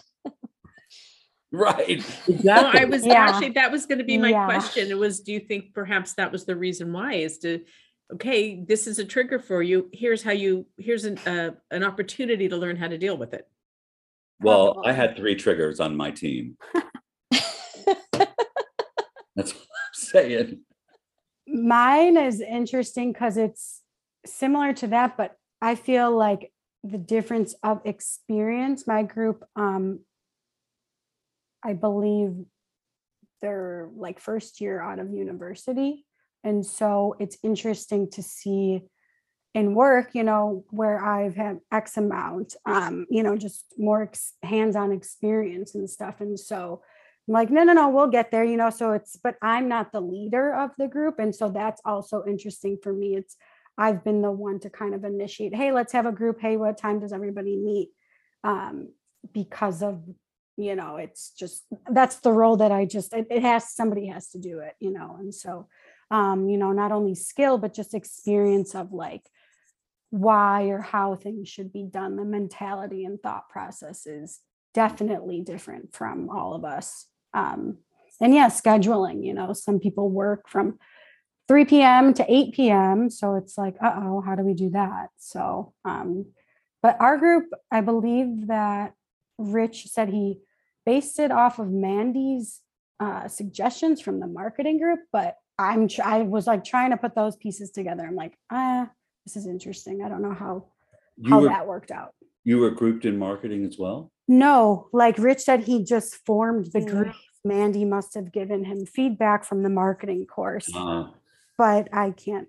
Right. No, I was Yeah. actually, that was going to be my Yeah. question. It was, do you think perhaps that was the reason why is to, okay, this is a trigger for you. Here's how you, here's an, uh, an opportunity to learn how to deal with it. Well, I had three triggers on my team. That's what I'm saying. Mine is interesting because it's similar to that, but I feel like the difference of experience, my group, um, I believe they're like first year out of university. And so it's interesting to see in work, you know, where I've had X amount, um, you know, just more ex- hands-on experience and stuff. And so I'm like, no, no, no, we'll get there, you know. So it's, but I'm not the leader of the group. And so that's also interesting for me. It's, I've been the one to kind of initiate, hey, let's have a group. Hey, what time does everybody meet? Um, because of, you know, it's just, that's the role that I just, it, it has, somebody has to do it, you know. And so, um, you know, not only skill, but just experience of like, why or how things should be done. The mentality and thought process is definitely different from all of us. Um, and yeah, scheduling, you know, some people work from 3 p.m. to 8 p.m. So it's like, uh oh, how do we do that? So, um, but our group, I believe that Rich said he based it off of Mandy's uh, suggestions from the marketing group, but I'm tr- I was like trying to put those pieces together. I'm like, ah, this is interesting. I don't know how You how were, that worked out. you were grouped in marketing as well? No, like Rich said, he just formed the group. Mandy must have given him feedback from the marketing course, Uh, but I can't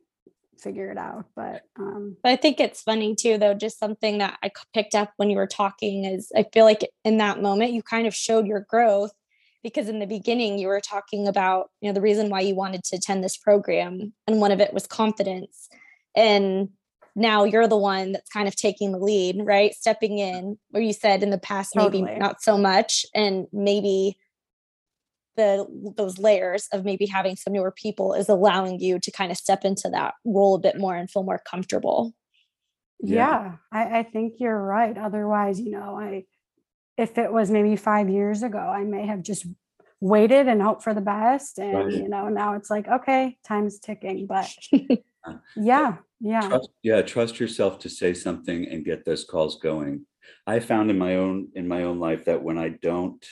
figure it out. But um, But I think it's funny too, though, just something that I picked up when you were talking is I feel like in that moment you kind of showed your growth because in the beginning you were talking about, you know, the reason why you wanted to attend this program. And one of it was confidence. And now you're the one that's kind of taking the lead, right? Stepping in where you said in the past, maybe Totally. not so much. And maybe the those layers of maybe having some newer people is allowing you to kind of step into that role a bit more and feel more comfortable. Yeah. yeah, I, I think you're right. Otherwise, you know, I if it was maybe five years ago, I may have just waited and hoped for the best. And Right. you know, now it's like, okay, time's ticking. But yeah, yeah. trust, yeah, trust yourself to say something and get those calls going. I found in my own in my own life that when I don't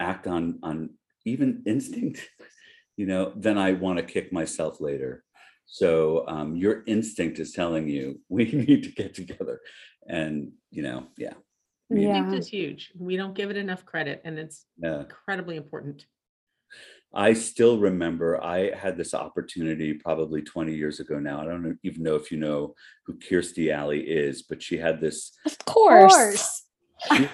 act on on even instinct, you know, then I want to kick myself later. So um, your instinct is telling you we need to get together, and you know, yeah, mean, Yeah. Instinct is huge. We don't give it enough credit and it's yeah. incredibly important. I still remember I had this opportunity probably 20 years ago now. I don't even know if you know who Kirstie Alley is, but she had this Of course. course. she,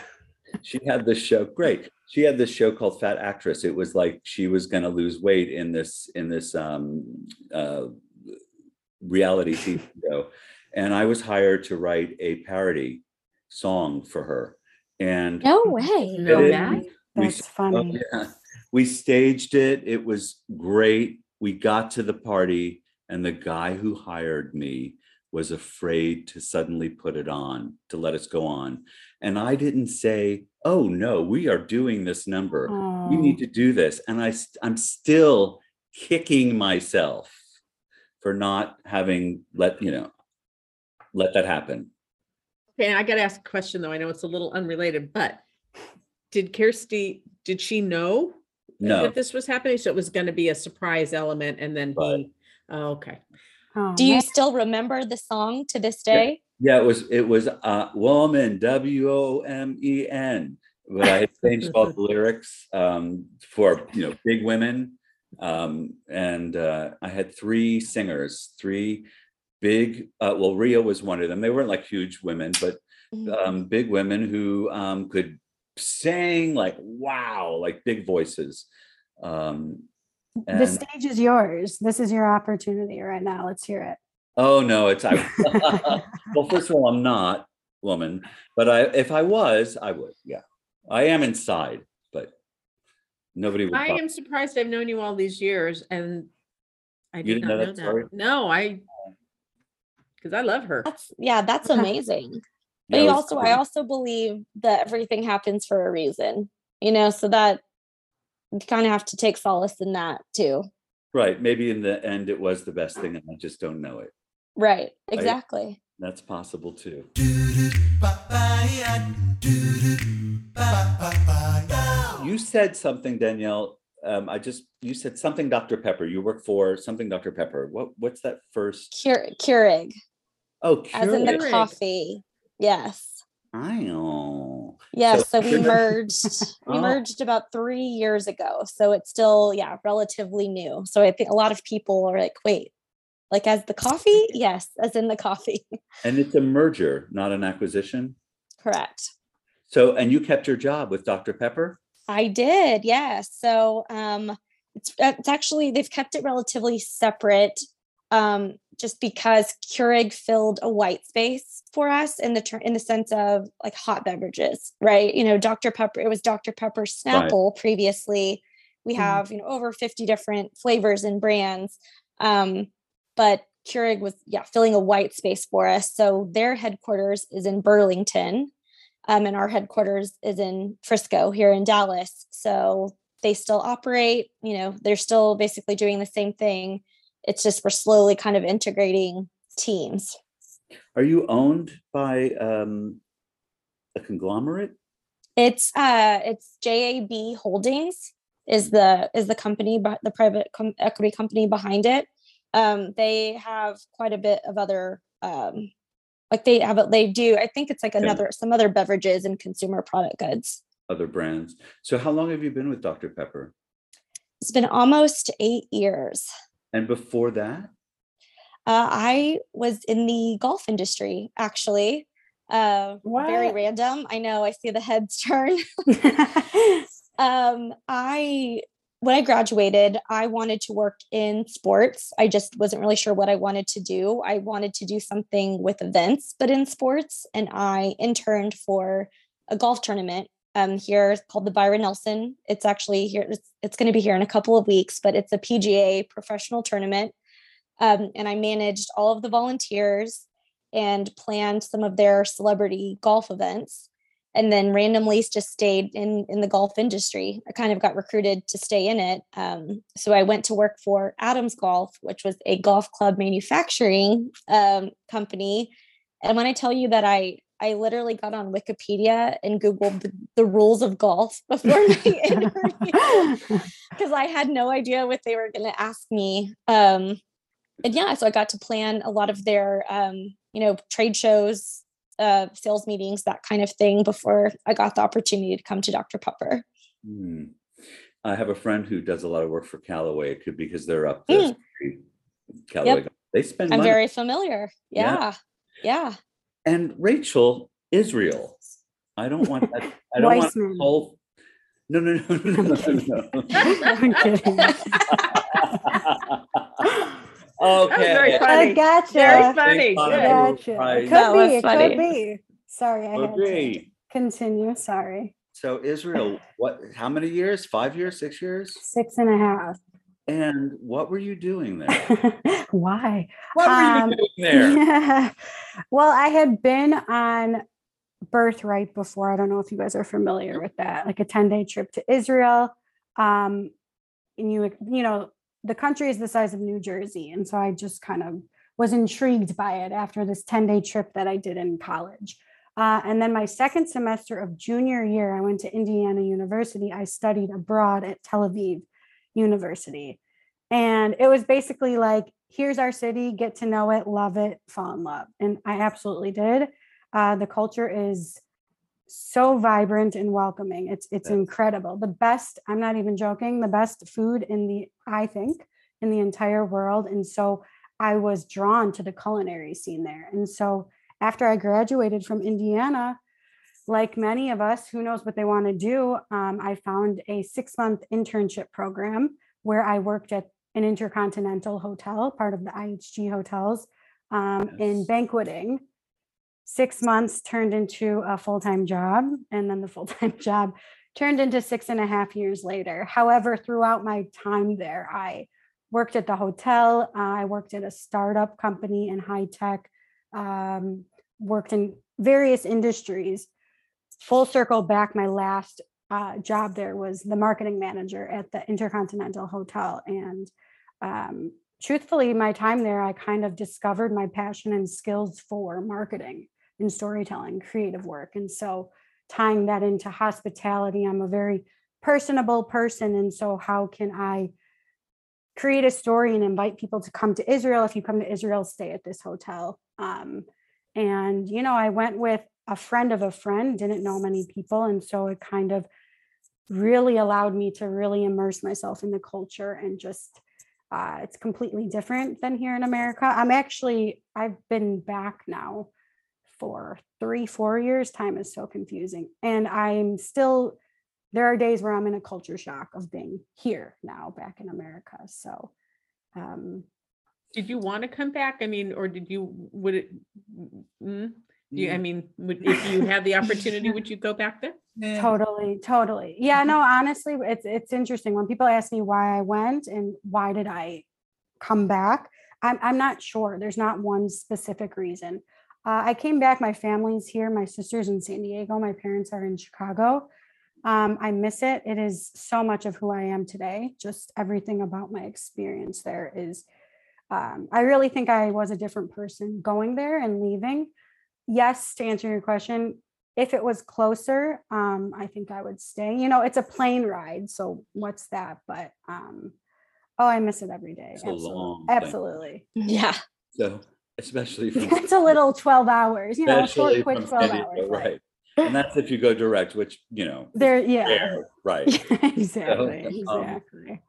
she had this show great she had this show called fat actress it was like she was going to lose weight in this in this um uh reality tv show and i was hired to write a parody song for her and No way. Know is. that? we That's s- oh, funny. yeah. we staged it it was great we got to the party and the guy who hired me was afraid to suddenly put it on to let us go on and i didn't say oh no we are doing this number we Oh, need to do this and i i'm still kicking myself for not having let you know let that happen Okay, I gotta ask a question though. I know it's a little unrelated, but did Kirstie, did she know no that this was happening? So it was gonna be a surprise element and then Right. he, oh, okay. Oh, Do you man. still remember the song to this day? Yeah, it was it was uh woman W O M E N. But I changed all the lyrics um for you know big women. Um and uh I had three singers, three big uh well Ria was one of them. They weren't like huge women, but Mhm. um big women who um could sing like wow, like big voices. Um the stage is yours. This is your opportunity right now. Let's hear it. oh no, it's I well first of all I'm not woman, but I if I was, I would. Yeah. I am inside, but Nobody would. I buy- am surprised I've known you all these years and I You did didn't not know know that story? No, I, oh. because I love her. That's yeah, that's amazing. But Yeah, it you was also, I also believe that everything happens for a reason, you know, so that you kind of have to take solace in that too. Right. Maybe in the end, it was the best thing, and I just don't know it. Right. Exactly. That's possible too. You said something, Danielle. Um, I just you said something, Dr. Pepper. You work for something, Dr. Pepper. What what's that first? Keur- Keurig, Oh, as in the Keurig. Keurig. coffee. Yes. I know. Yes. So- So, we merged, we Oh. merged about three years ago. So it's still, yeah, relatively new. So I think a lot of people are like, wait, like as the coffee? Yes, as in the coffee. And it's a merger, not an acquisition. Correct. So, and you kept your job with Dr. Pepper. I did, yeah. So um it's uh, it's actually they've kept it relatively separate um just because Keurig filled a white space for us in the ter- in the sense of like hot beverages, right? You know, Dr. Pepper, it was Dr. Pepper Snapple previously. We Mhm. have, you know, over 50 different flavors and brands. Um but Keurig was yeah, filling a white space for us. So their headquarters is in Burlington um, and our headquarters is in Frisco here in Dallas. So they still operate, you know, they're still basically doing the same thing. It's just we're slowly kind of integrating teams. Are you owned by um, a conglomerate? It's uh it's JAB Holdings is the is the company but the private com- equity company behind it. Um they have quite a bit of other um like they have a, they do I think it's like Yeah. another some other beverages and consumer product goods. Other brands. So, how long have you been with Dr. Pepper? It's been almost 8 years. And before that, Uh, I was in the golf industry, actually. Uh, very random. I know. I see the heads turn. um, I when I graduated, I wanted to work in sports. I just wasn't really sure what I wanted to do. I wanted to do something with events, but in sports, and I interned for a golf tournament um, here called the Byron Nelson. It's actually here. It's, it's going to be here in a couple of weeks, but it's a PGA professional tournament um, and I managed all of the volunteers and planned some of their celebrity golf events. And then randomly just stayed in in the golf industry. I kind of got recruited to stay in it. Um, so I went to work for Adams Golf, which was a golf club manufacturing um, company. And when I tell you that I I literally got on Wikipedia and Googled the, the rules of golf before my interview because I had no idea what they were going to ask me. Um, and yeah, so I got to plan a lot of their, um, you know, trade shows, uh, sales meetings, that kind of thing before I got the opportunity to come to Dr. Pepper. hmm, I have a friend who does a lot of work for Callaway. It could be because they're up Mm. there. Callaway, they spend I'm money. very familiar. Yeah. Yeah. Yeah. And Rachel Israel. I don't want that. I don't want Weissman. whole. No, no, no, no, no, no, no. I'm kidding. okay. very I gotcha. Very funny. Big Good. Gotcha. Right. It could That was be. It funny. could be. Sorry, I had to continue. Sorry. So Israel, what? How many years? Five years? Six years? Six and a half. And what were you doing there? Why? What were Um, you doing there? Yeah. Well, I had been on Birthright before. I don't know if you guys are familiar with that, like a 10 day trip to Israel. Um, and you, you know, the country is the size of New Jersey. And so I just kind of was intrigued by it after this 10 day trip that I did in college. Uh, and then my second semester of junior year, I went to Indiana University. I studied abroad at Tel Aviv University. And it was basically like, here's our city, get to know it, love it, fall in love. And I absolutely did. Uh, the culture is so vibrant and welcoming. It's it's incredible. The best, I'm not even joking, the best food in the, I think, in the entire world. And so I was drawn to the culinary scene there. And so after I graduated from Indiana, like many of us, who knows what they want to do, um, I found a six month internship program where I worked at an intercontinental hotel, part of the IHG hotels, um, in banqueting. Six months turned into a full time job, and then the full time job turned into six and a half years later. However, throughout my time there, I worked at the hotel. Uh, I worked at a startup company in high tech, um, worked in various industries. Full circle back, my last uh, job there was the marketing manager at the Intercontinental Hotel. And um, truthfully, my time there, I kind of discovered my passion and skills for marketing and storytelling, creative work. And so tying that into hospitality, I'm a very personable person. And so, how can I create a story and invite people to come to Israel? If you come to Israel, stay at this hotel. Um, and, you know, I went with a friend of a friend, didn't know many people. And so it kind of really allowed me to really immerse myself in the culture and just uh, it's completely different than here in America. I'm actually, I've been back now for three, four years. Time is so confusing. And I'm still, there are days where I'm in a culture shock of being here now back in America. So, um, did you want to come back? I mean, or did you, would it, mm, you, I mean, would, if you had the opportunity, would you go back there? Totally, totally. Yeah, no, honestly, it's it's interesting when people ask me why I went and why did I come back. I'm I'm not sure. There's not one specific reason. Uh, I came back. My family's here. My sister's in San Diego. My parents are in Chicago. Um, I miss it. It is so much of who I am today. Just everything about my experience there is. Um, I really think I was a different person going there and leaving. Yes, to answer your question, if it was closer, um, I think I would stay. You know, it's a plane ride, so what's that? But um, oh, I miss it every day. It's a Absolutely. long. Absolutely. Yeah. So especially from it's a little 12 hours, you know, short, quick 12 San Diego, hours. like, right? And that's if you go direct, which you know, There, yeah. rare, right? exactly. um, Exactly.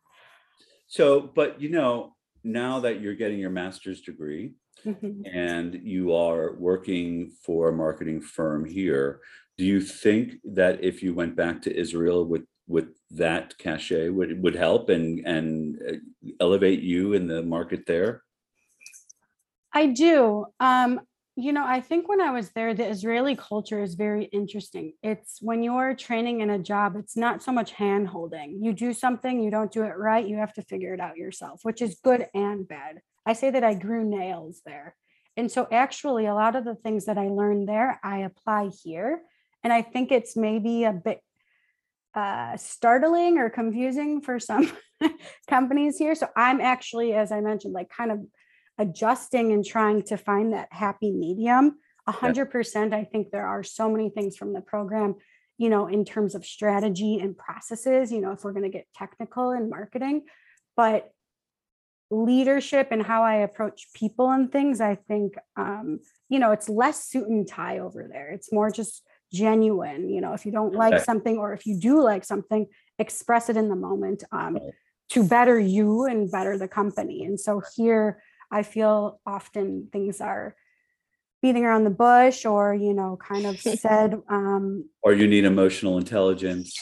So, but you know, now that you're getting your master's degree Mhm. and you are working for a marketing firm here, do you think that if you went back to Israel with with that cachet would would help and and uh, elevate you in the market there? I do. Um, you know, I think when I was there, the Israeli culture is very interesting. It's when you're training in a job, it's not so much hand holding. You do something, you don't do it right, you have to figure it out yourself, which is good and bad. I say that I grew nails there. And so, actually, a lot of the things that I learned there, I apply here. And I think it's maybe a bit uh, startling or confusing for some companies here. So, I'm actually, as I mentioned, like kind of adjusting and trying to find that happy medium. A hundred percent. I think there are so many things from the program, you know, in terms of strategy and processes, you know, if we're going to get technical in marketing, but leadership and how I approach people and things, I think, um, you know, it's less suit and tie over there. It's more just genuine. You know, if you don't like Okay. something or if you do like something, express it in the moment um, to better you and better the company. And so here, I feel often things are beating around the bush or, you know, kind of said, um, Or you need emotional intelligence?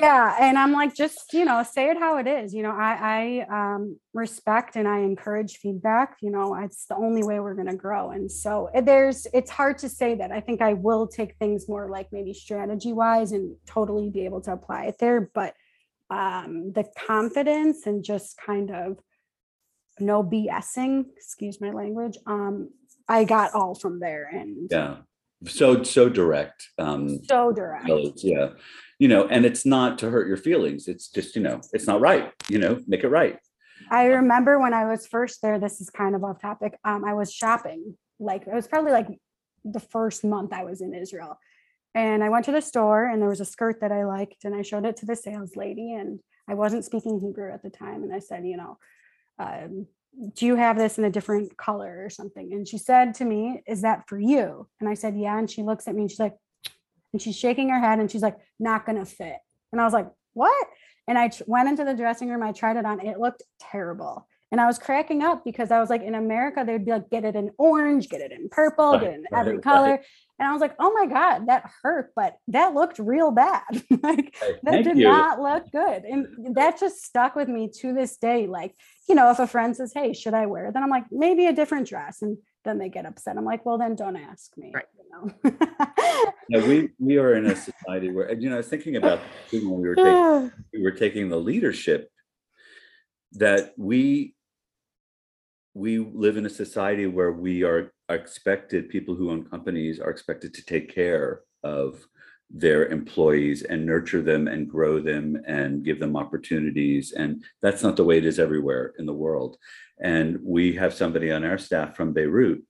yeah and i'm like just you know say it how it is you know i i um respect and i encourage feedback you know it's the only way we're going to grow and so eh, there's it's hard to say that i think i will take things more like maybe strategy wise and totally be able to apply it there but um the confidence and just kind of no bsing excuse my language um i got all from there and Yeah. So so direct. Um so direct yeah. You know, and it's not to hurt your feelings. It's just, you know, it's not right. You know, make it right. I remember when I was first there, this is kind of off topic. Um, I was shopping, like it was probably like the first month I was in Israel. And I went to the store and there was a skirt that I liked and I showed it to the sales lady and I wasn't speaking Hebrew at the time. And I said, you know, um, do you have this in a different color or something? And she said to me, is that for you? And I said, yeah. And she looks at me and she's like, and she's shaking her head and she's like, not gonna fit. And I was like, what? And I went into the dressing room. I tried it on. It looked terrible. And I was cracking up because I was like, in America, they'd be like, get it in orange, get it in purple, Right, get it in right, every right. color. And I was like, oh my God, that hurt, but that looked real bad. like that Thank did you. not look good. And that just stuck with me to this day. Like, you know, if a friend says, Hey, should I wear it? Then I'm like, maybe a different dress. And then they get upset. I'm like, well, then don't ask me. Right. You know? Yeah, we we are in a society where you know I was thinking about when we were taking we were taking the leadership that we we live in a society where we are expected people who own companies are expected to take care of their employees and nurture them and grow them and give them opportunities. And that's not the way it is everywhere in the world. And we have somebody on our staff from beirut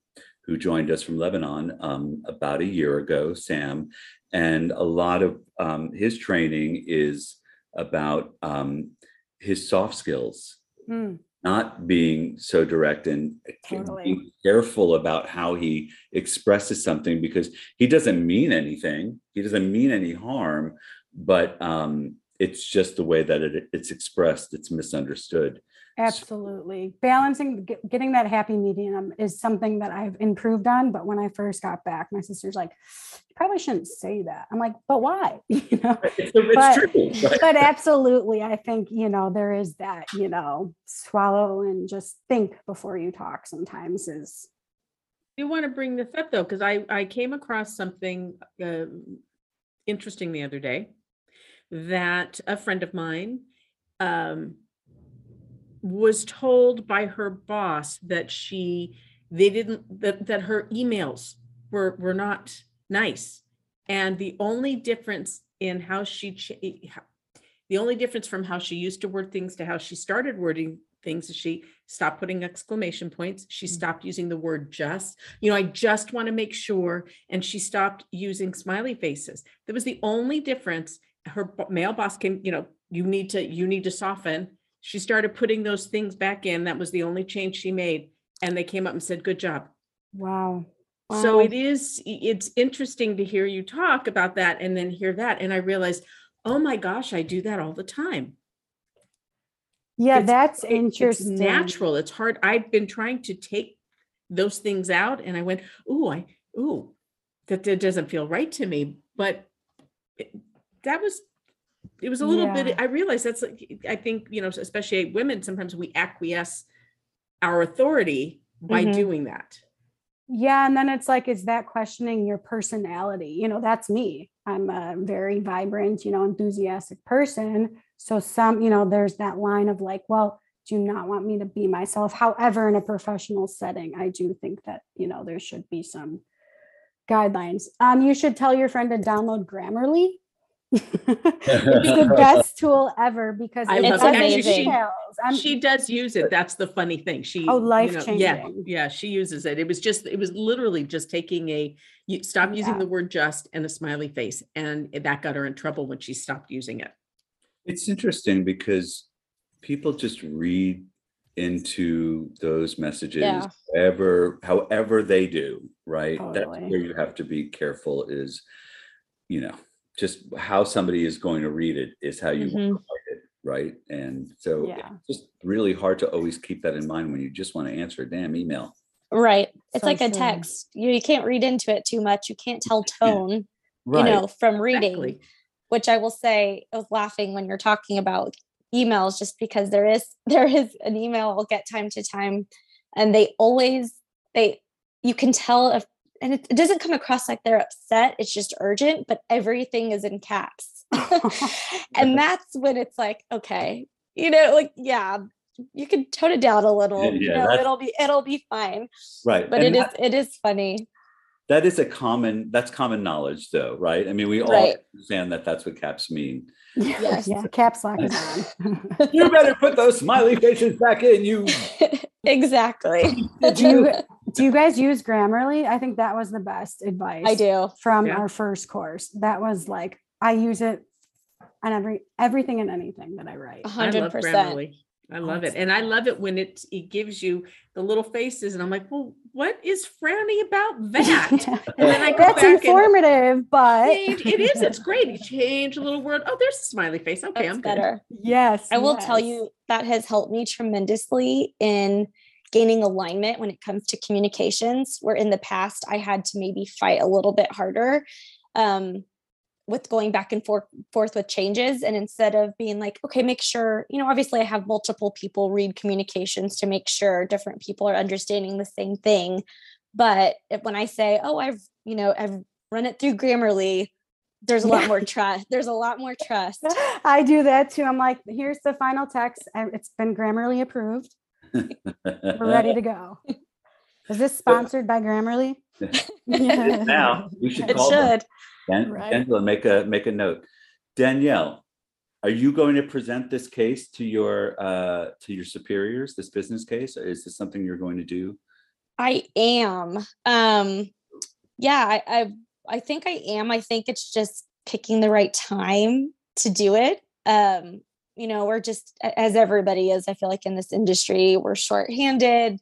who joined us from lebanon um, about a year ago sam. And a lot of um, his training is about um, his soft skills. Mm, not being so direct and Totally. being careful about how he expresses something because he doesn't mean anything he doesn't mean any harm but um it's just the way that it, it's expressed it's misunderstood Absolutely. Balancing, get- getting that happy medium is something that I've improved on. But when I first got back, my sister's like, you probably shouldn't say that. I'm like, but why? You know, it's, it's But- true right? but absolutely. I think, you know, there is that, you know, swallow and just think before you talk sometimes is You want to bring this up though, because I, I came across something um, interesting the other day that a friend of mine um, was told by her boss that she they didn't that that her emails were were not nice. And the only difference in how she the only difference from how she used to word things to how she started wording things is she stopped putting exclamation points. She mm. stopped using the word just. You know i just want to make sure. And she stopped using smiley faces. That was the only difference. Her male boss came you know you need to you need to soften she started putting those things back in. That was the only change she made. And they came up and said good job. Wow. so it is it's interesting to hear you talk about that and then hear that. And i realized oh my gosh i do that all the time. Yeah, it's- that's it- it's interesting. natural. It's hard. I've been trying to take those things out and i went ooh i ooh that, that doesn't feel right to me. But it- that was it was a little Yeah. bit i realized that's like i think you know especially women sometimes we acquiesce our authority by Mhm. doing that Yeah, and then it's like, is that questioning your personality? You know, that's me. I'm a very vibrant, you know, enthusiastic person. So some, you know, there's that line of like, well, do not want me to be myself? However, in a professional setting, I do think that, you know, there should be some guidelines. Um, you should tell your friend to download Grammarly. It's the best tool ever because I it love has it. Actually, she- she does use it. That's the funny thing. She Oh, you know, life-changing. yeah, yeah, she uses it. It was just, it was literally just taking a you stop using Yeah. the word just and a smiley face, and that got her in trouble when she stopped using it. It's interesting because people just read into those messages Yeah. however however they do, right? That's where you have to be careful is, you know, just how somebody is going to read it is how you want Mhm. to write it, right? And so Yeah. it's just really hard to always keep that in mind when you just want to answer a damn email. Right. It's So like a text. You, you can't read into it too much. You can't tell tone, Right. you know, from reading, Exactly. which I will say, I was laughing when you're talking about emails just because there is there is an email I'll get time to time and they always they you can tell if and it, it doesn't come across like they're upset, it's just urgent, but everything is in caps. and that's when it's like, okay, you know, like yeah, you can tone it down a little. you know, it'll be it'll be fine. right. But And it is that- it is funny. that is a common that's common knowledge though, right? I mean, we all Right. understand that that's what caps mean. Yes. yeah, caps lock is on. You better put those smiley faces back in, you exactly. do you do you guys use Grammarly? I think that was the best advice. I do. from Yeah. our first course. That was like I use it on every everything and anything that I write. A I hundred love percent. Grammarly. I love it. And I love it when it it gives you the little faces and I'm like, well, what is frowny about that? And then I go That's back and informative, but change. It is, it's great. You change a little word. Oh, there's a smiley face. Okay, That's I'm good. better. yes, I will tell you that has helped me tremendously in gaining alignment when it comes to communications, where in the past I had to maybe fight a little bit harder um, with going back and forth, forth with changes. And instead of being like, okay, make sure, you know, obviously I have multiple people read communications to make sure different people are understanding the same thing. But if, when I say, oh, I've, you know, I've run it through Grammarly, there's a lot Yeah. more trust. There's a lot more trust. I do that too. I'm like, here's the final text. and It's been Grammarly approved. We're ready to go. Is this sponsored by Grammarly? now we should It call them. should. Dan- Right. Angela, make a make a note. Danielle, are you going to present this case to your uh to your superiors, this business case? Is this something you're going to do? I am. Um, yeah, I, I I think I am. I think it's just picking the right time to do it. Um, you know, we're just as everybody is, I feel like in this industry, we're shorthanded.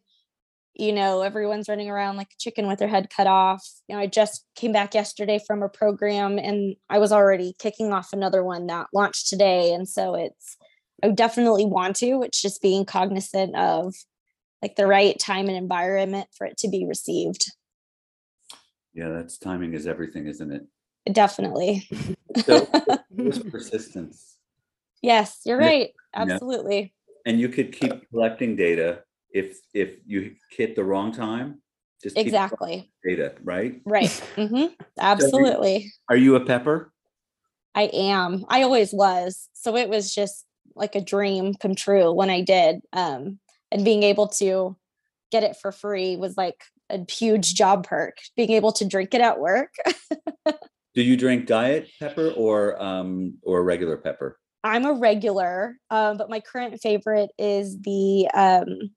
You know, everyone's running around like a chicken with their head cut off. You know, I just came back yesterday from a program and I was already kicking off another one that launched today. And so it's I definitely want to. It's just being cognizant of like the right time and environment for it to be received. Yeah, that's timing is everything, isn't it? Definitely. So persistence. Yes, you're right. Absolutely. And you could keep collecting data if if you hit the wrong time. Just Exactly. data, right? Right. hmm Absolutely. Are you a pepper? I am. I always was. So it was just like a dream come true when I did. Um, and being able to get it for free was like a huge job perk. Being able to drink it at work. Do you drink diet pepper or um or regular pepper? I'm a regular, um, but my current favorite is the um,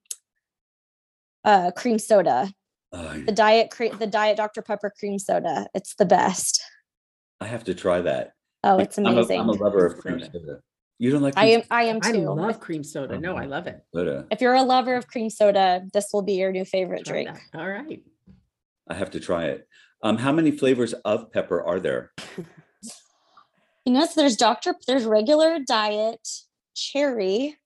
uh, cream soda, Oh, the diet cre- the diet Dr Pepper cream soda. It's the best. I have to try that. Oh, it's I'm a- amazing. I'm a lover of Cream cream soda. soda. You don't like I cream am. I am too. I love cream soda. No, I love it. soda? if you're a lover of cream soda, this will be your new favorite drink. that. All right. I have to try it. Um, how many flavors of pepper are there? You know, so there's Dr. There's regular diet cherry.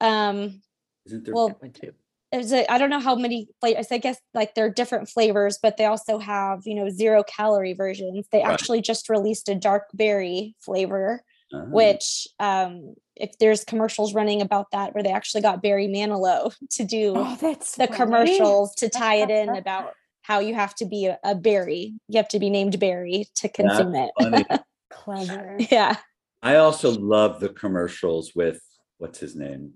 Um, Isn't there? well, That one too. there's a I don't know how many flavors. I guess like they're different flavors, but they also have you know zero calorie versions. They Right. actually just released a dark berry flavor, Ah, which um, if there's commercials running about that where they actually got Barry Manilow to do Oh, that's the funny. commercials to tie it in about how you have to be a, a berry. You have to be named Barry to consume it. funny. Clever. yeah. I also love the commercials with what's his name?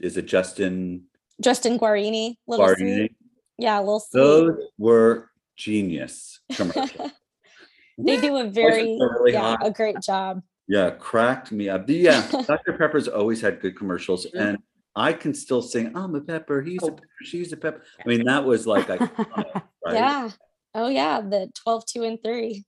Is it Justin Justin Guarini, little Guarini? sweet. Yeah, little sweet. Those were genius commercials. they do a very really yeah, hot. a great job. yeah, cracked me up. Yeah, Dr. Pepper's always had good commercials, Mhm. and I can still sing, I'm a pepper, he's a Oh. pepper, she's a pepper. I mean, that was like iconic, right? Yeah. Oh yeah, the 12, 2, and 3.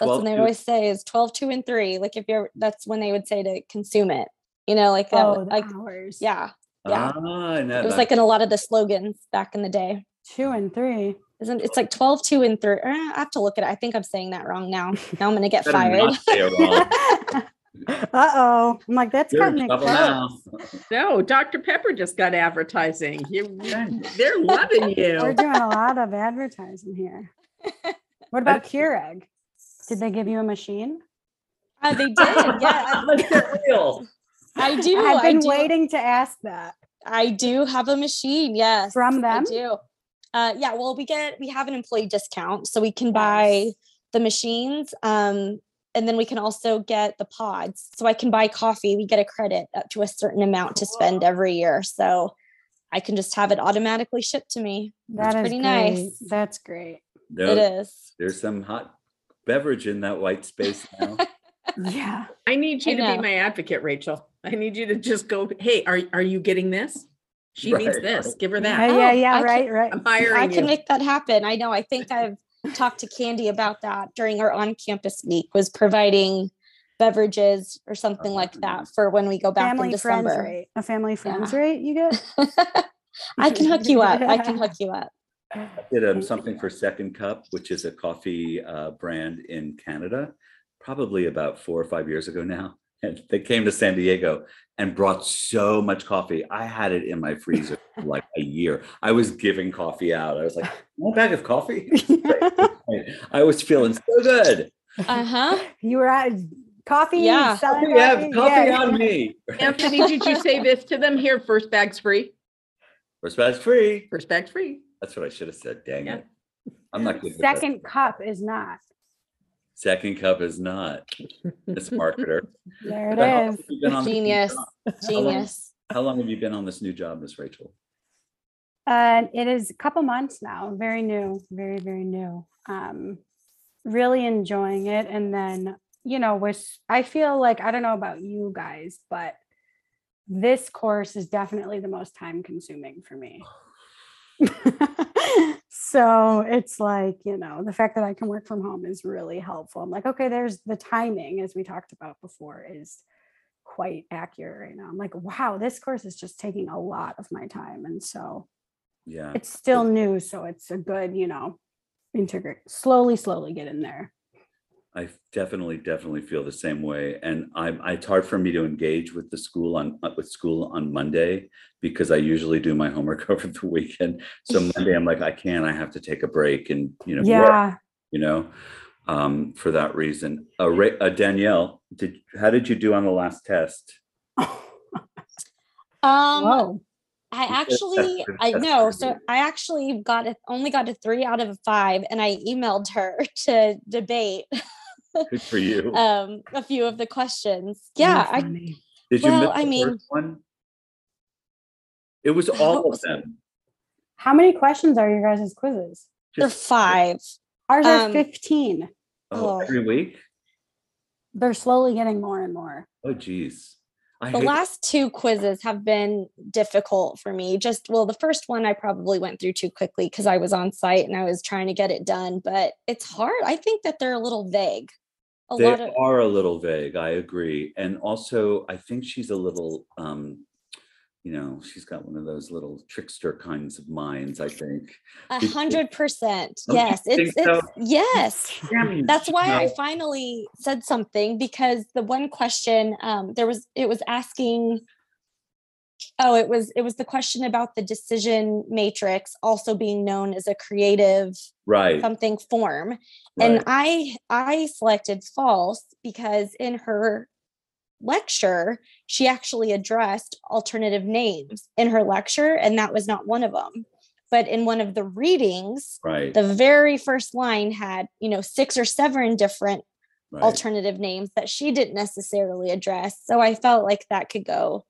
That's what they to- always say is 12, 2, and 3. Like if you're that's when they would say to consume it. You know, like that Oh, like hours. yeah. yeah. Ah, no, It was like in a lot of the slogans back in the day. Two and three. Isn't it's like 12, 2, and 3. Uh, I have to look at it. I think I'm saying that wrong now. Now I'm gonna get fired. not say it wrong. uh oh. I'm like, that's You're cutting in it trouble close. now. No, Dr. Pepper just got advertising. You, they're loving you. We're doing a lot of advertising here. What about Keurig? Did they give you a machine? Uh, they did, yeah. Let's get real. I do. I've I been do. waiting to ask that I do have a machine. Yes. from them? I them. do. Uh, yeah. Well, we get we have an employee discount, so we can buy the machines, um, and then we can also get the pods. So I can buy coffee. We get a credit up to a certain amount to spend every year. So I can just have it automatically shipped to me. That is pretty great. nice. That's great. No, It is. There's some hot beverage in that white space now. Yeah. I need you I to be my advocate, Rachel. I need you to just go, hey, are, are you getting this? She needs this. right. Give her Yeah, that. yeah, Oh, yeah. I can- right, right. I'm hiring I can you. make that happen. I know. I think I've talked to Candy about that during our on-campus week. Was providing beverages or something like oh. that for when we go back in Family friends rate. A family friends Yeah. rate you get? I can hook you up. I can hook you up. I did um, something for Second Cup, which is a coffee uh, brand in Canada, probably about four or five years ago now. And they came to San Diego and brought so much coffee. I had it in my freezer for like a year. I was giving coffee out. I was like, one bag of coffee. I was feeling so good. Uh huh. you were at coffee. Yeah. selling Coffee, have coffee? coffee Yeah. on me. Anthony, did you say this to them? Here, first bag's free. First bag's free. First bag's free. That's what I should have said. Dang Yeah. it. I'm not good. with that. Second cup is not. Second cup is not. This marketer. There How long it have is. you been on this new Genius. job? Genius. How long have you been on this new job, Miss Rachel? And it is a couple months now, very new, very, very new. Um, really enjoying it. And then, you know, with, I feel like, I don't know about you guys, but this course is definitely the most time consuming for me. so it's like, you know, the fact that I can work from home is really helpful. I'm like, okay, there's the timing, as we talked about before, is quite accurate right now. I'm like, wow, this course is just taking a lot of my time. And so Yeah. it's still new, so it's a good, you know, integrate slowly, slowly get in there. I definitely, definitely feel the same way. And I'm, it's hard for me to engage with the school on, uh, with school on Monday because I usually do my homework over the weekend. So Monday, I'm like, I can't, I have to take a break and, you know, work, Yeah. you know, um, for that reason. Uh, Ra- uh, Danielle, did, how did you do on the last test? Um, Whoa. I actually, I know. So. I actually got it, only got a three out of five, and I emailed her to debate Good for you. um a few of the questions. Yeah, I Did you well, miss I mean- first one? It was all of was it? them. How many questions are your guys' quizzes? they're Just- five. Ours are Um, 15. Oh, Oh. every week? They're slowly getting more and more. Oh, geez. I The last two quizzes have been difficult for me. Just well, the first one I probably went through too quickly because I was on site and I was trying to get it done, but it's hard. I think that they're a little vague. A They lot of are a little vague, I agree. And also, I think she's a little, um, you know, she's got one of those little trickster kinds of minds, I think. a hundred percent. Yes, it's think so? it's yes. That's why I finally said something because the one question um there was it was asking oh it was it was the question about the decision matrix also being known as a creative Right, something form and I I selected false because in her lecture she actually addressed alternative names in her lecture and that was not one of them but in one of the readings right, the very first line had you know six or seven different right. alternative names that she didn't necessarily address so i felt like that could go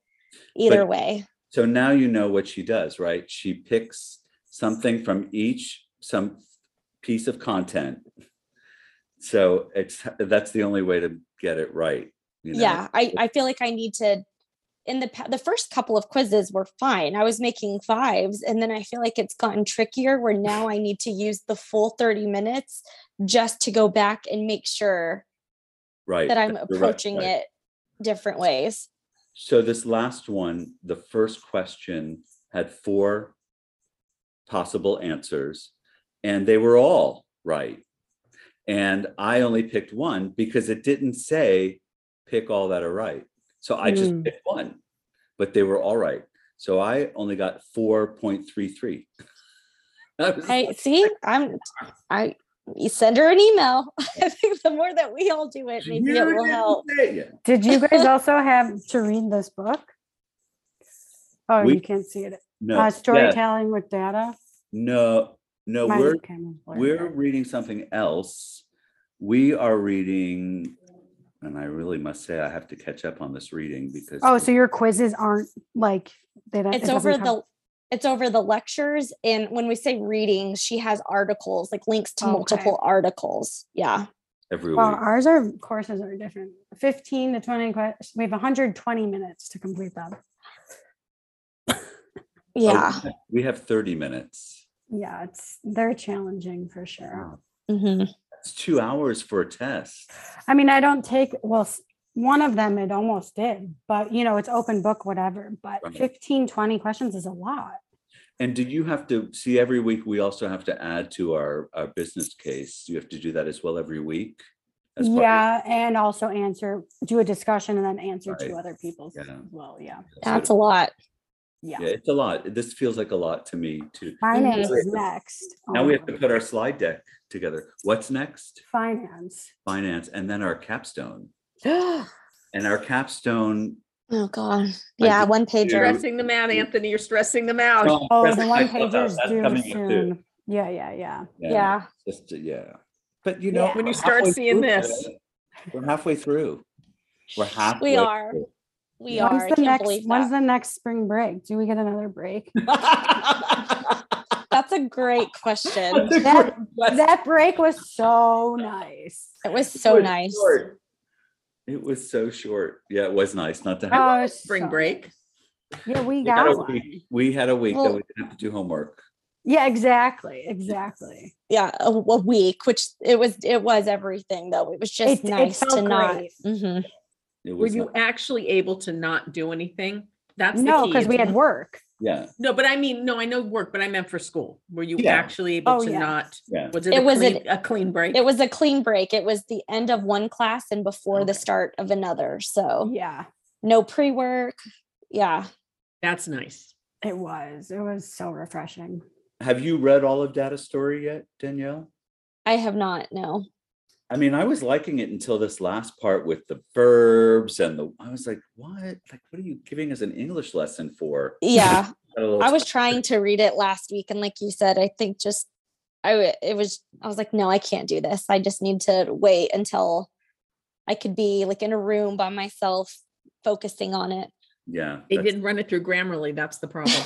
either But- way So now you know what she does, right? She picks something from each, some piece of content. So it's, that's the only way to get it right. You know? yeah i i feel like i need to in the the first couple of quizzes were fine i was making fives and then i feel like it's gotten trickier where now i need to use the full 30 minutes just to go back and make sure Right. that i'm you're right, approaching right. it different ways So this last one, the first question had four possible answers and they were all right. And I only picked one because it didn't say pick all that are right. So I just Mm. picked one, but they were all right. So I only got 4.33. I was I like, see. I'm. I you send her an email. I think the more that we all do it, maybe "You it will help. it. Did you guys also have to read this book? Oh, We- you can't see it. No, Uh, yeah, storytelling with data. no, no, My we're We're reading something else. We are reading, and I really must say I have to catch up on this reading because. Oh, so your quizzes aren't like they don't. It's it over doesn't come- the. It's over the lectures, and when we say readings, she has articles like links to Okay. multiple articles. Yeah. every Well, week. ours are courses are different. Fifteen to twenty questions. We have hundred twenty minutes to complete them. Oh, Yeah. We have 30 minutes. Yeah, it's they're challenging for sure. hmm It's two hours for a test. I mean, I don't take well. One of them it almost did, but you know, it's open book, whatever. But Right. 15, 20 questions is a lot. And did you have to see every week? We also have to add to our, our business case. You have to do that as well every week. as of- Yeah, and also answer, do a discussion and then answer Right. two other people's Yeah. as well. Yeah. So That's a lot. Yeah. Yeah, it's a lot. This feels like a lot to me too. Finance is next. Now we have Oh, to put our slide deck together. What's next? Finance. Finance, and then our capstone. And our capstone Oh God. Yeah, one pager. Stressing them out, Anthony. You're stressing them out. No, Oh, the one myself out. pagers due coming up too. soon. Yeah, yeah, yeah. Yeah. Just, yeah. But you know, Yeah. When you start seeing this. Jen. We're halfway through. We're halfway. We are. through. We When's are. The next when's the next spring break? Do we get another break? That's a great question. That that break was so nice. It was It so was nice. short. It was so short. Yeah, it was nice not to have. Oh, Spring so break. nice. Yeah, we we, had got a one. week, we had a week that we didn't have to do homework. Yeah, exactly, exactly. Yeah, a, a week, which it was. It was everything though. It was just It- it nice felt to not. great. Mhm. It Were was you not- actually able to not do anything? That's No, because we had work. yeah, No, but I mean, no, I know work, but I meant for school. Were you Yeah. actually able Oh, to yeah. not? yeah. Was it, It a, was clean, an- a clean break? It was a clean break. It was the end of one class and before the start of another. So Yeah, no pre work. Yeah. That's nice. it was. It was so refreshing. Have you read all of Data Story yet, Danielle? I have not. No. I mean, I was liking it until this last part with the verbs and the. I was like, what? Like, what are you giving us an English lesson for? Yeah. Got a little I was trying to read it last week. And like you said, I think just, I, it was, I was like, no, I can't do this. I just need to wait until I could be like in a room by myself focusing on it. Yeah, They didn't run it through Grammarly. That's the problem.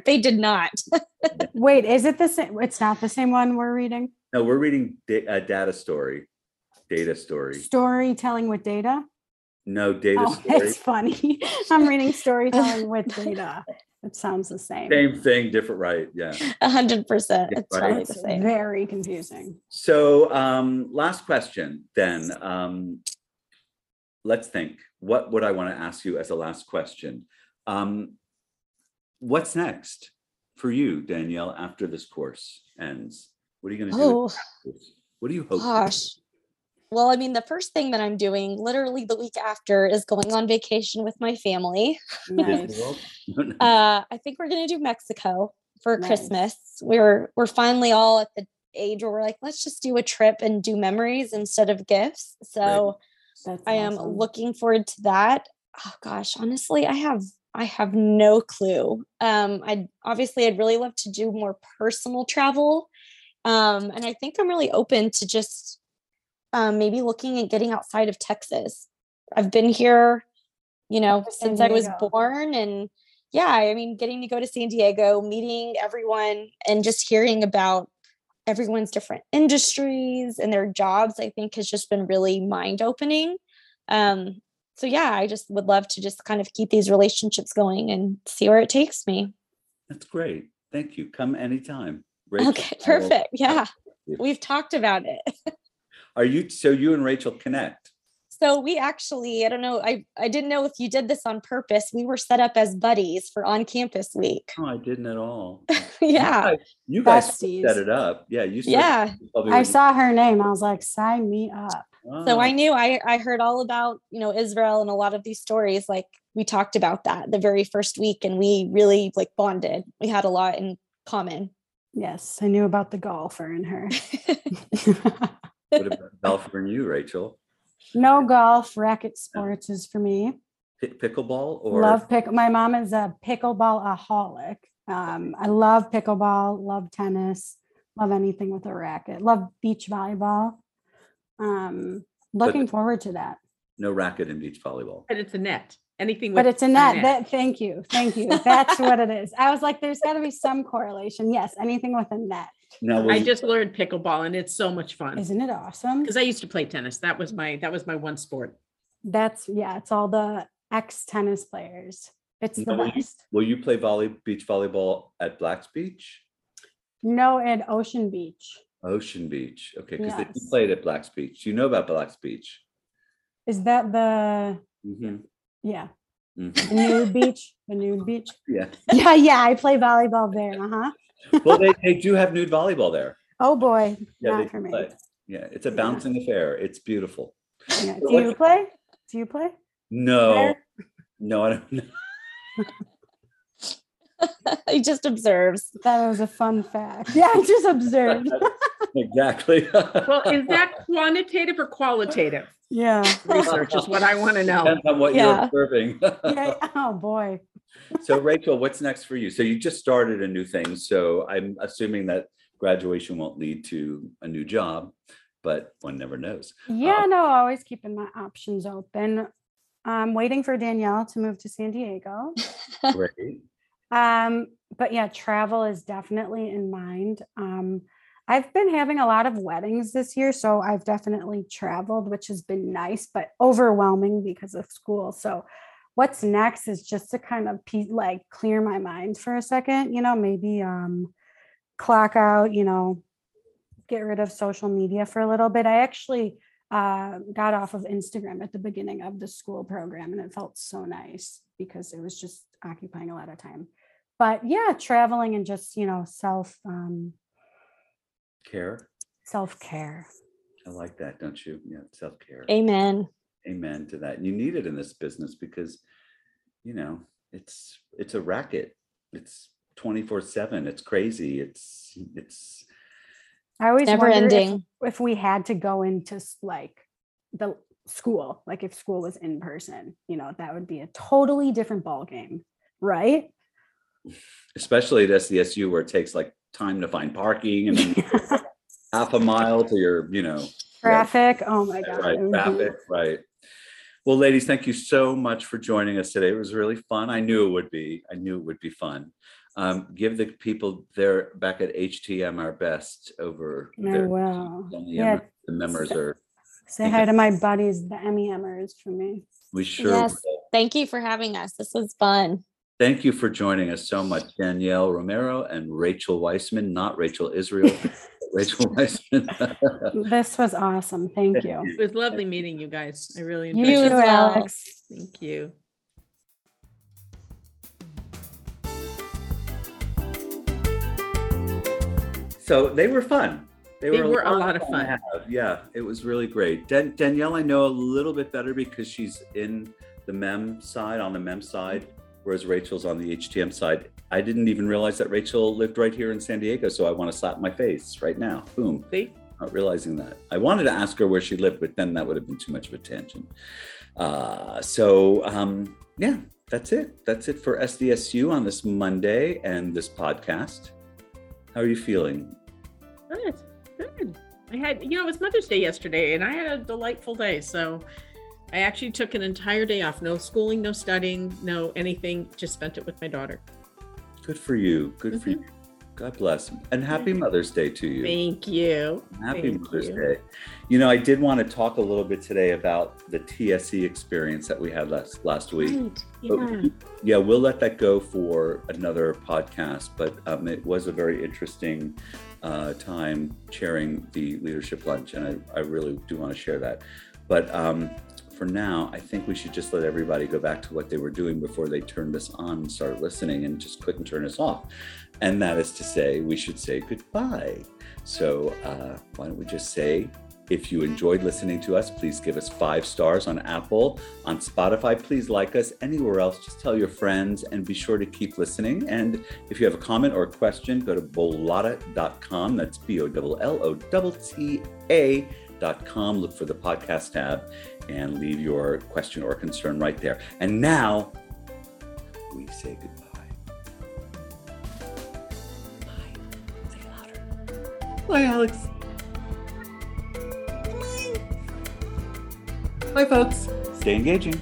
they did not. Wait, is it the same? It's not the same one we're reading. No, we're reading da- uh, Data Story. Data Story. Storytelling with data. No, Data Oh, Story. it's funny. I'm reading storytelling with data. It sounds the same. Same thing, different, right? Yeah. A hundred percent. Yeah, It's right. probably the same. very confusing. So, um, last question then. Um, let's think. What would I want to ask you as a last question? Um, what's next for you, Danielle, after this course ends? What are you going to do? Oh, with? What do you hope? to do? Well, I mean, the first thing that I'm doing literally the week after is going on vacation with my family. Nice. World? No, no. Uh, I think we're gonna do Mexico for Nice. Christmas. We're we're finally all at the age where we're like, let's just do a trip and do memories instead of gifts. So That's I am awesome. looking forward to that. Oh gosh, honestly, I have I have no clue. Um, I obviously I'd really love to do more personal travel. Um, and I think I'm really open to just um, maybe looking at getting outside of Texas. I've been here, you know, since I was born and yeah, I mean, getting to go to San Diego, meeting everyone and just hearing about everyone's different industries and their jobs, I think has just been really mind opening. Um, so yeah, I just would love to just kind of keep these relationships going and see where it takes me. That's great. Thank you. Come anytime. Rachel, Okay, perfect. Yeah, we've talked about it. Are you so you and Rachel connect? So we actually, I don't know, I, I didn't know if you did this on purpose. We were set up as buddies for on campus week. No, I didn't at all. yeah. You guys Besties. set it up. Yeah, you said- Yeah. I were- saw her name. I was like, sign me up. So I Oh, knew I, I heard all about, you know, Israel and a lot of these stories. Like we talked about that the very first week and we really like bonded. We had a lot in common. Yes, I knew about the golfer in her. what about golf for you, Rachel? no golf, racket sports is for me. Pi- Pickleball or love pick. My mom is a pickleball aholic. Um, I love pickleball, love tennis, love anything with a racket, love beach volleyball. Um, looking forward to that. no racket in beach volleyball? But it's a net. Anything But with it's a net. That thank you, thank you. That's what it is. I was like, there's got to be some correlation. Yes, anything with a net. No, I just learned pickleball and it's so much fun. Isn't it awesome? Because I used to play tennis. That was my that was my one sport. That's yeah. It's all the ex tennis players. It's the No, will you- best. Will you play volley beach volleyball at Black's Beach? No, at Ocean Beach. Ocean Beach. Okay, because they played at Black's Beach. You know about Black's Beach? Is that the Mhm, yeah mhm. the nude beach? The nude beach. Yeah. Yeah, yeah. I play volleyball there. Uh huh. Well, they, they do have nude volleyball there. Oh boy, Yeah, not for me. play. Yeah, it's a Yeah. bouncing affair. It's beautiful. Yeah. So Do you what- play? Do you play? No, there? no, I don't know. he just observes. That was a fun fact. Yeah, I just observed. exactly. Well, is that quantitative or qualitative? Yeah. Research is what I want to know. Depends on what Yeah. you're observing. yeah. Oh boy. So Rachel, what's next for you? So you just started a new thing. So I'm assuming that graduation won't lead to a new job, but one never knows. Yeah, no, always keeping my options open. I'm waiting for Danielle to move to San Diego. Great. Um, but yeah, travel is definitely in mind. Um, I've been having a lot of weddings this year, so I've definitely traveled, which has been nice, but overwhelming because of school. So what's next is just to kind of pe- like clear my mind for a second, you know, maybe um clock out, you know, get rid of social media for a little bit. I actually uh, got off of Instagram at the beginning of the school program and it felt so nice because it was just occupying a lot of time. But yeah, traveling and just, you know, self um Care. self-care. I like that, don't you? Yeah, self care. Amen. Amen to that. You need it in this business because, you know, it's it's a racket. It's twenty four seven. It's crazy. It's it's I always Never wonder if- If, we had to go into like the school, like if school was in person, you know, that would be a totally different ball game, right? especially at SDSU where it takes like time to find parking and half a mile to your, you know, Traffic. Oh my god. right, it be- traffic, right. Well, ladies, thank you so much for joining us today. It was really fun. I knew it would be. I knew it would be fun. Um, give the people there back at HTM our best over I there. will. The Yeah. the members are, Say hi to my buddies, the MEMers for me. we sure Yes. will. Thank you for having us. This was fun. Thank you for joining us so much, Danielle Romero and Rachel Weissman, not Rachel Israel, Rachel Weissman. This was awesome. Thank you. It was lovely meeting you guys. I really You enjoyed You it. as too, well. Alex. Thank you. So they were fun. They were a lot of to fun. Yeah, it was really great. Dan- Danielle, I know a little bit better because she's in the MEM side, on the MEM side, whereas Rachel's on the HTM side. I didn't even realize that Rachel lived right here in San Diego, so I want to slap my face right now. Boom. See? Not realizing that. I wanted to ask her where she lived, but then that would have been too much of a tangent. Uh, so, um, yeah, that's it. That's it for SDSU on this Monday and this podcast. How are you feeling? Good. Good. I had, you know, it was Mother's Day yesterday and I had a delightful day. So I actually took an entire day off. No schooling, no studying, no anything. Just spent it with my daughter. Good for you. Good for you. God bless. And happy Mother's Day to you. Thank you. Happy Thank Mother's you. Day. You know, I did want to talk a little bit today about the TSE experience that we had last last week. Right. Yeah. yeah, we'll let that go for another podcast. But um, it was a very interesting uh, time chairing the leadership lunch, and I, I really do want to share that. But um, for now, I think we should just let everybody go back to what they were doing before they turned us on and started listening, and just and turn us off. And that is to say, we should say goodbye. So uh, why don't we just say if you enjoyed listening to us, please give us five stars on Apple, on Spotify. Please like us anywhere else. Just tell your friends and be sure to keep listening. And if you have a comment or a question, go to bollotta.com. That's B O L L O T T A.com. Look for the podcast tab and leave your question or concern right there. And now we say goodbye. Bye. Say it louder. Bye, Alex. Bye, folks. Stay engaging.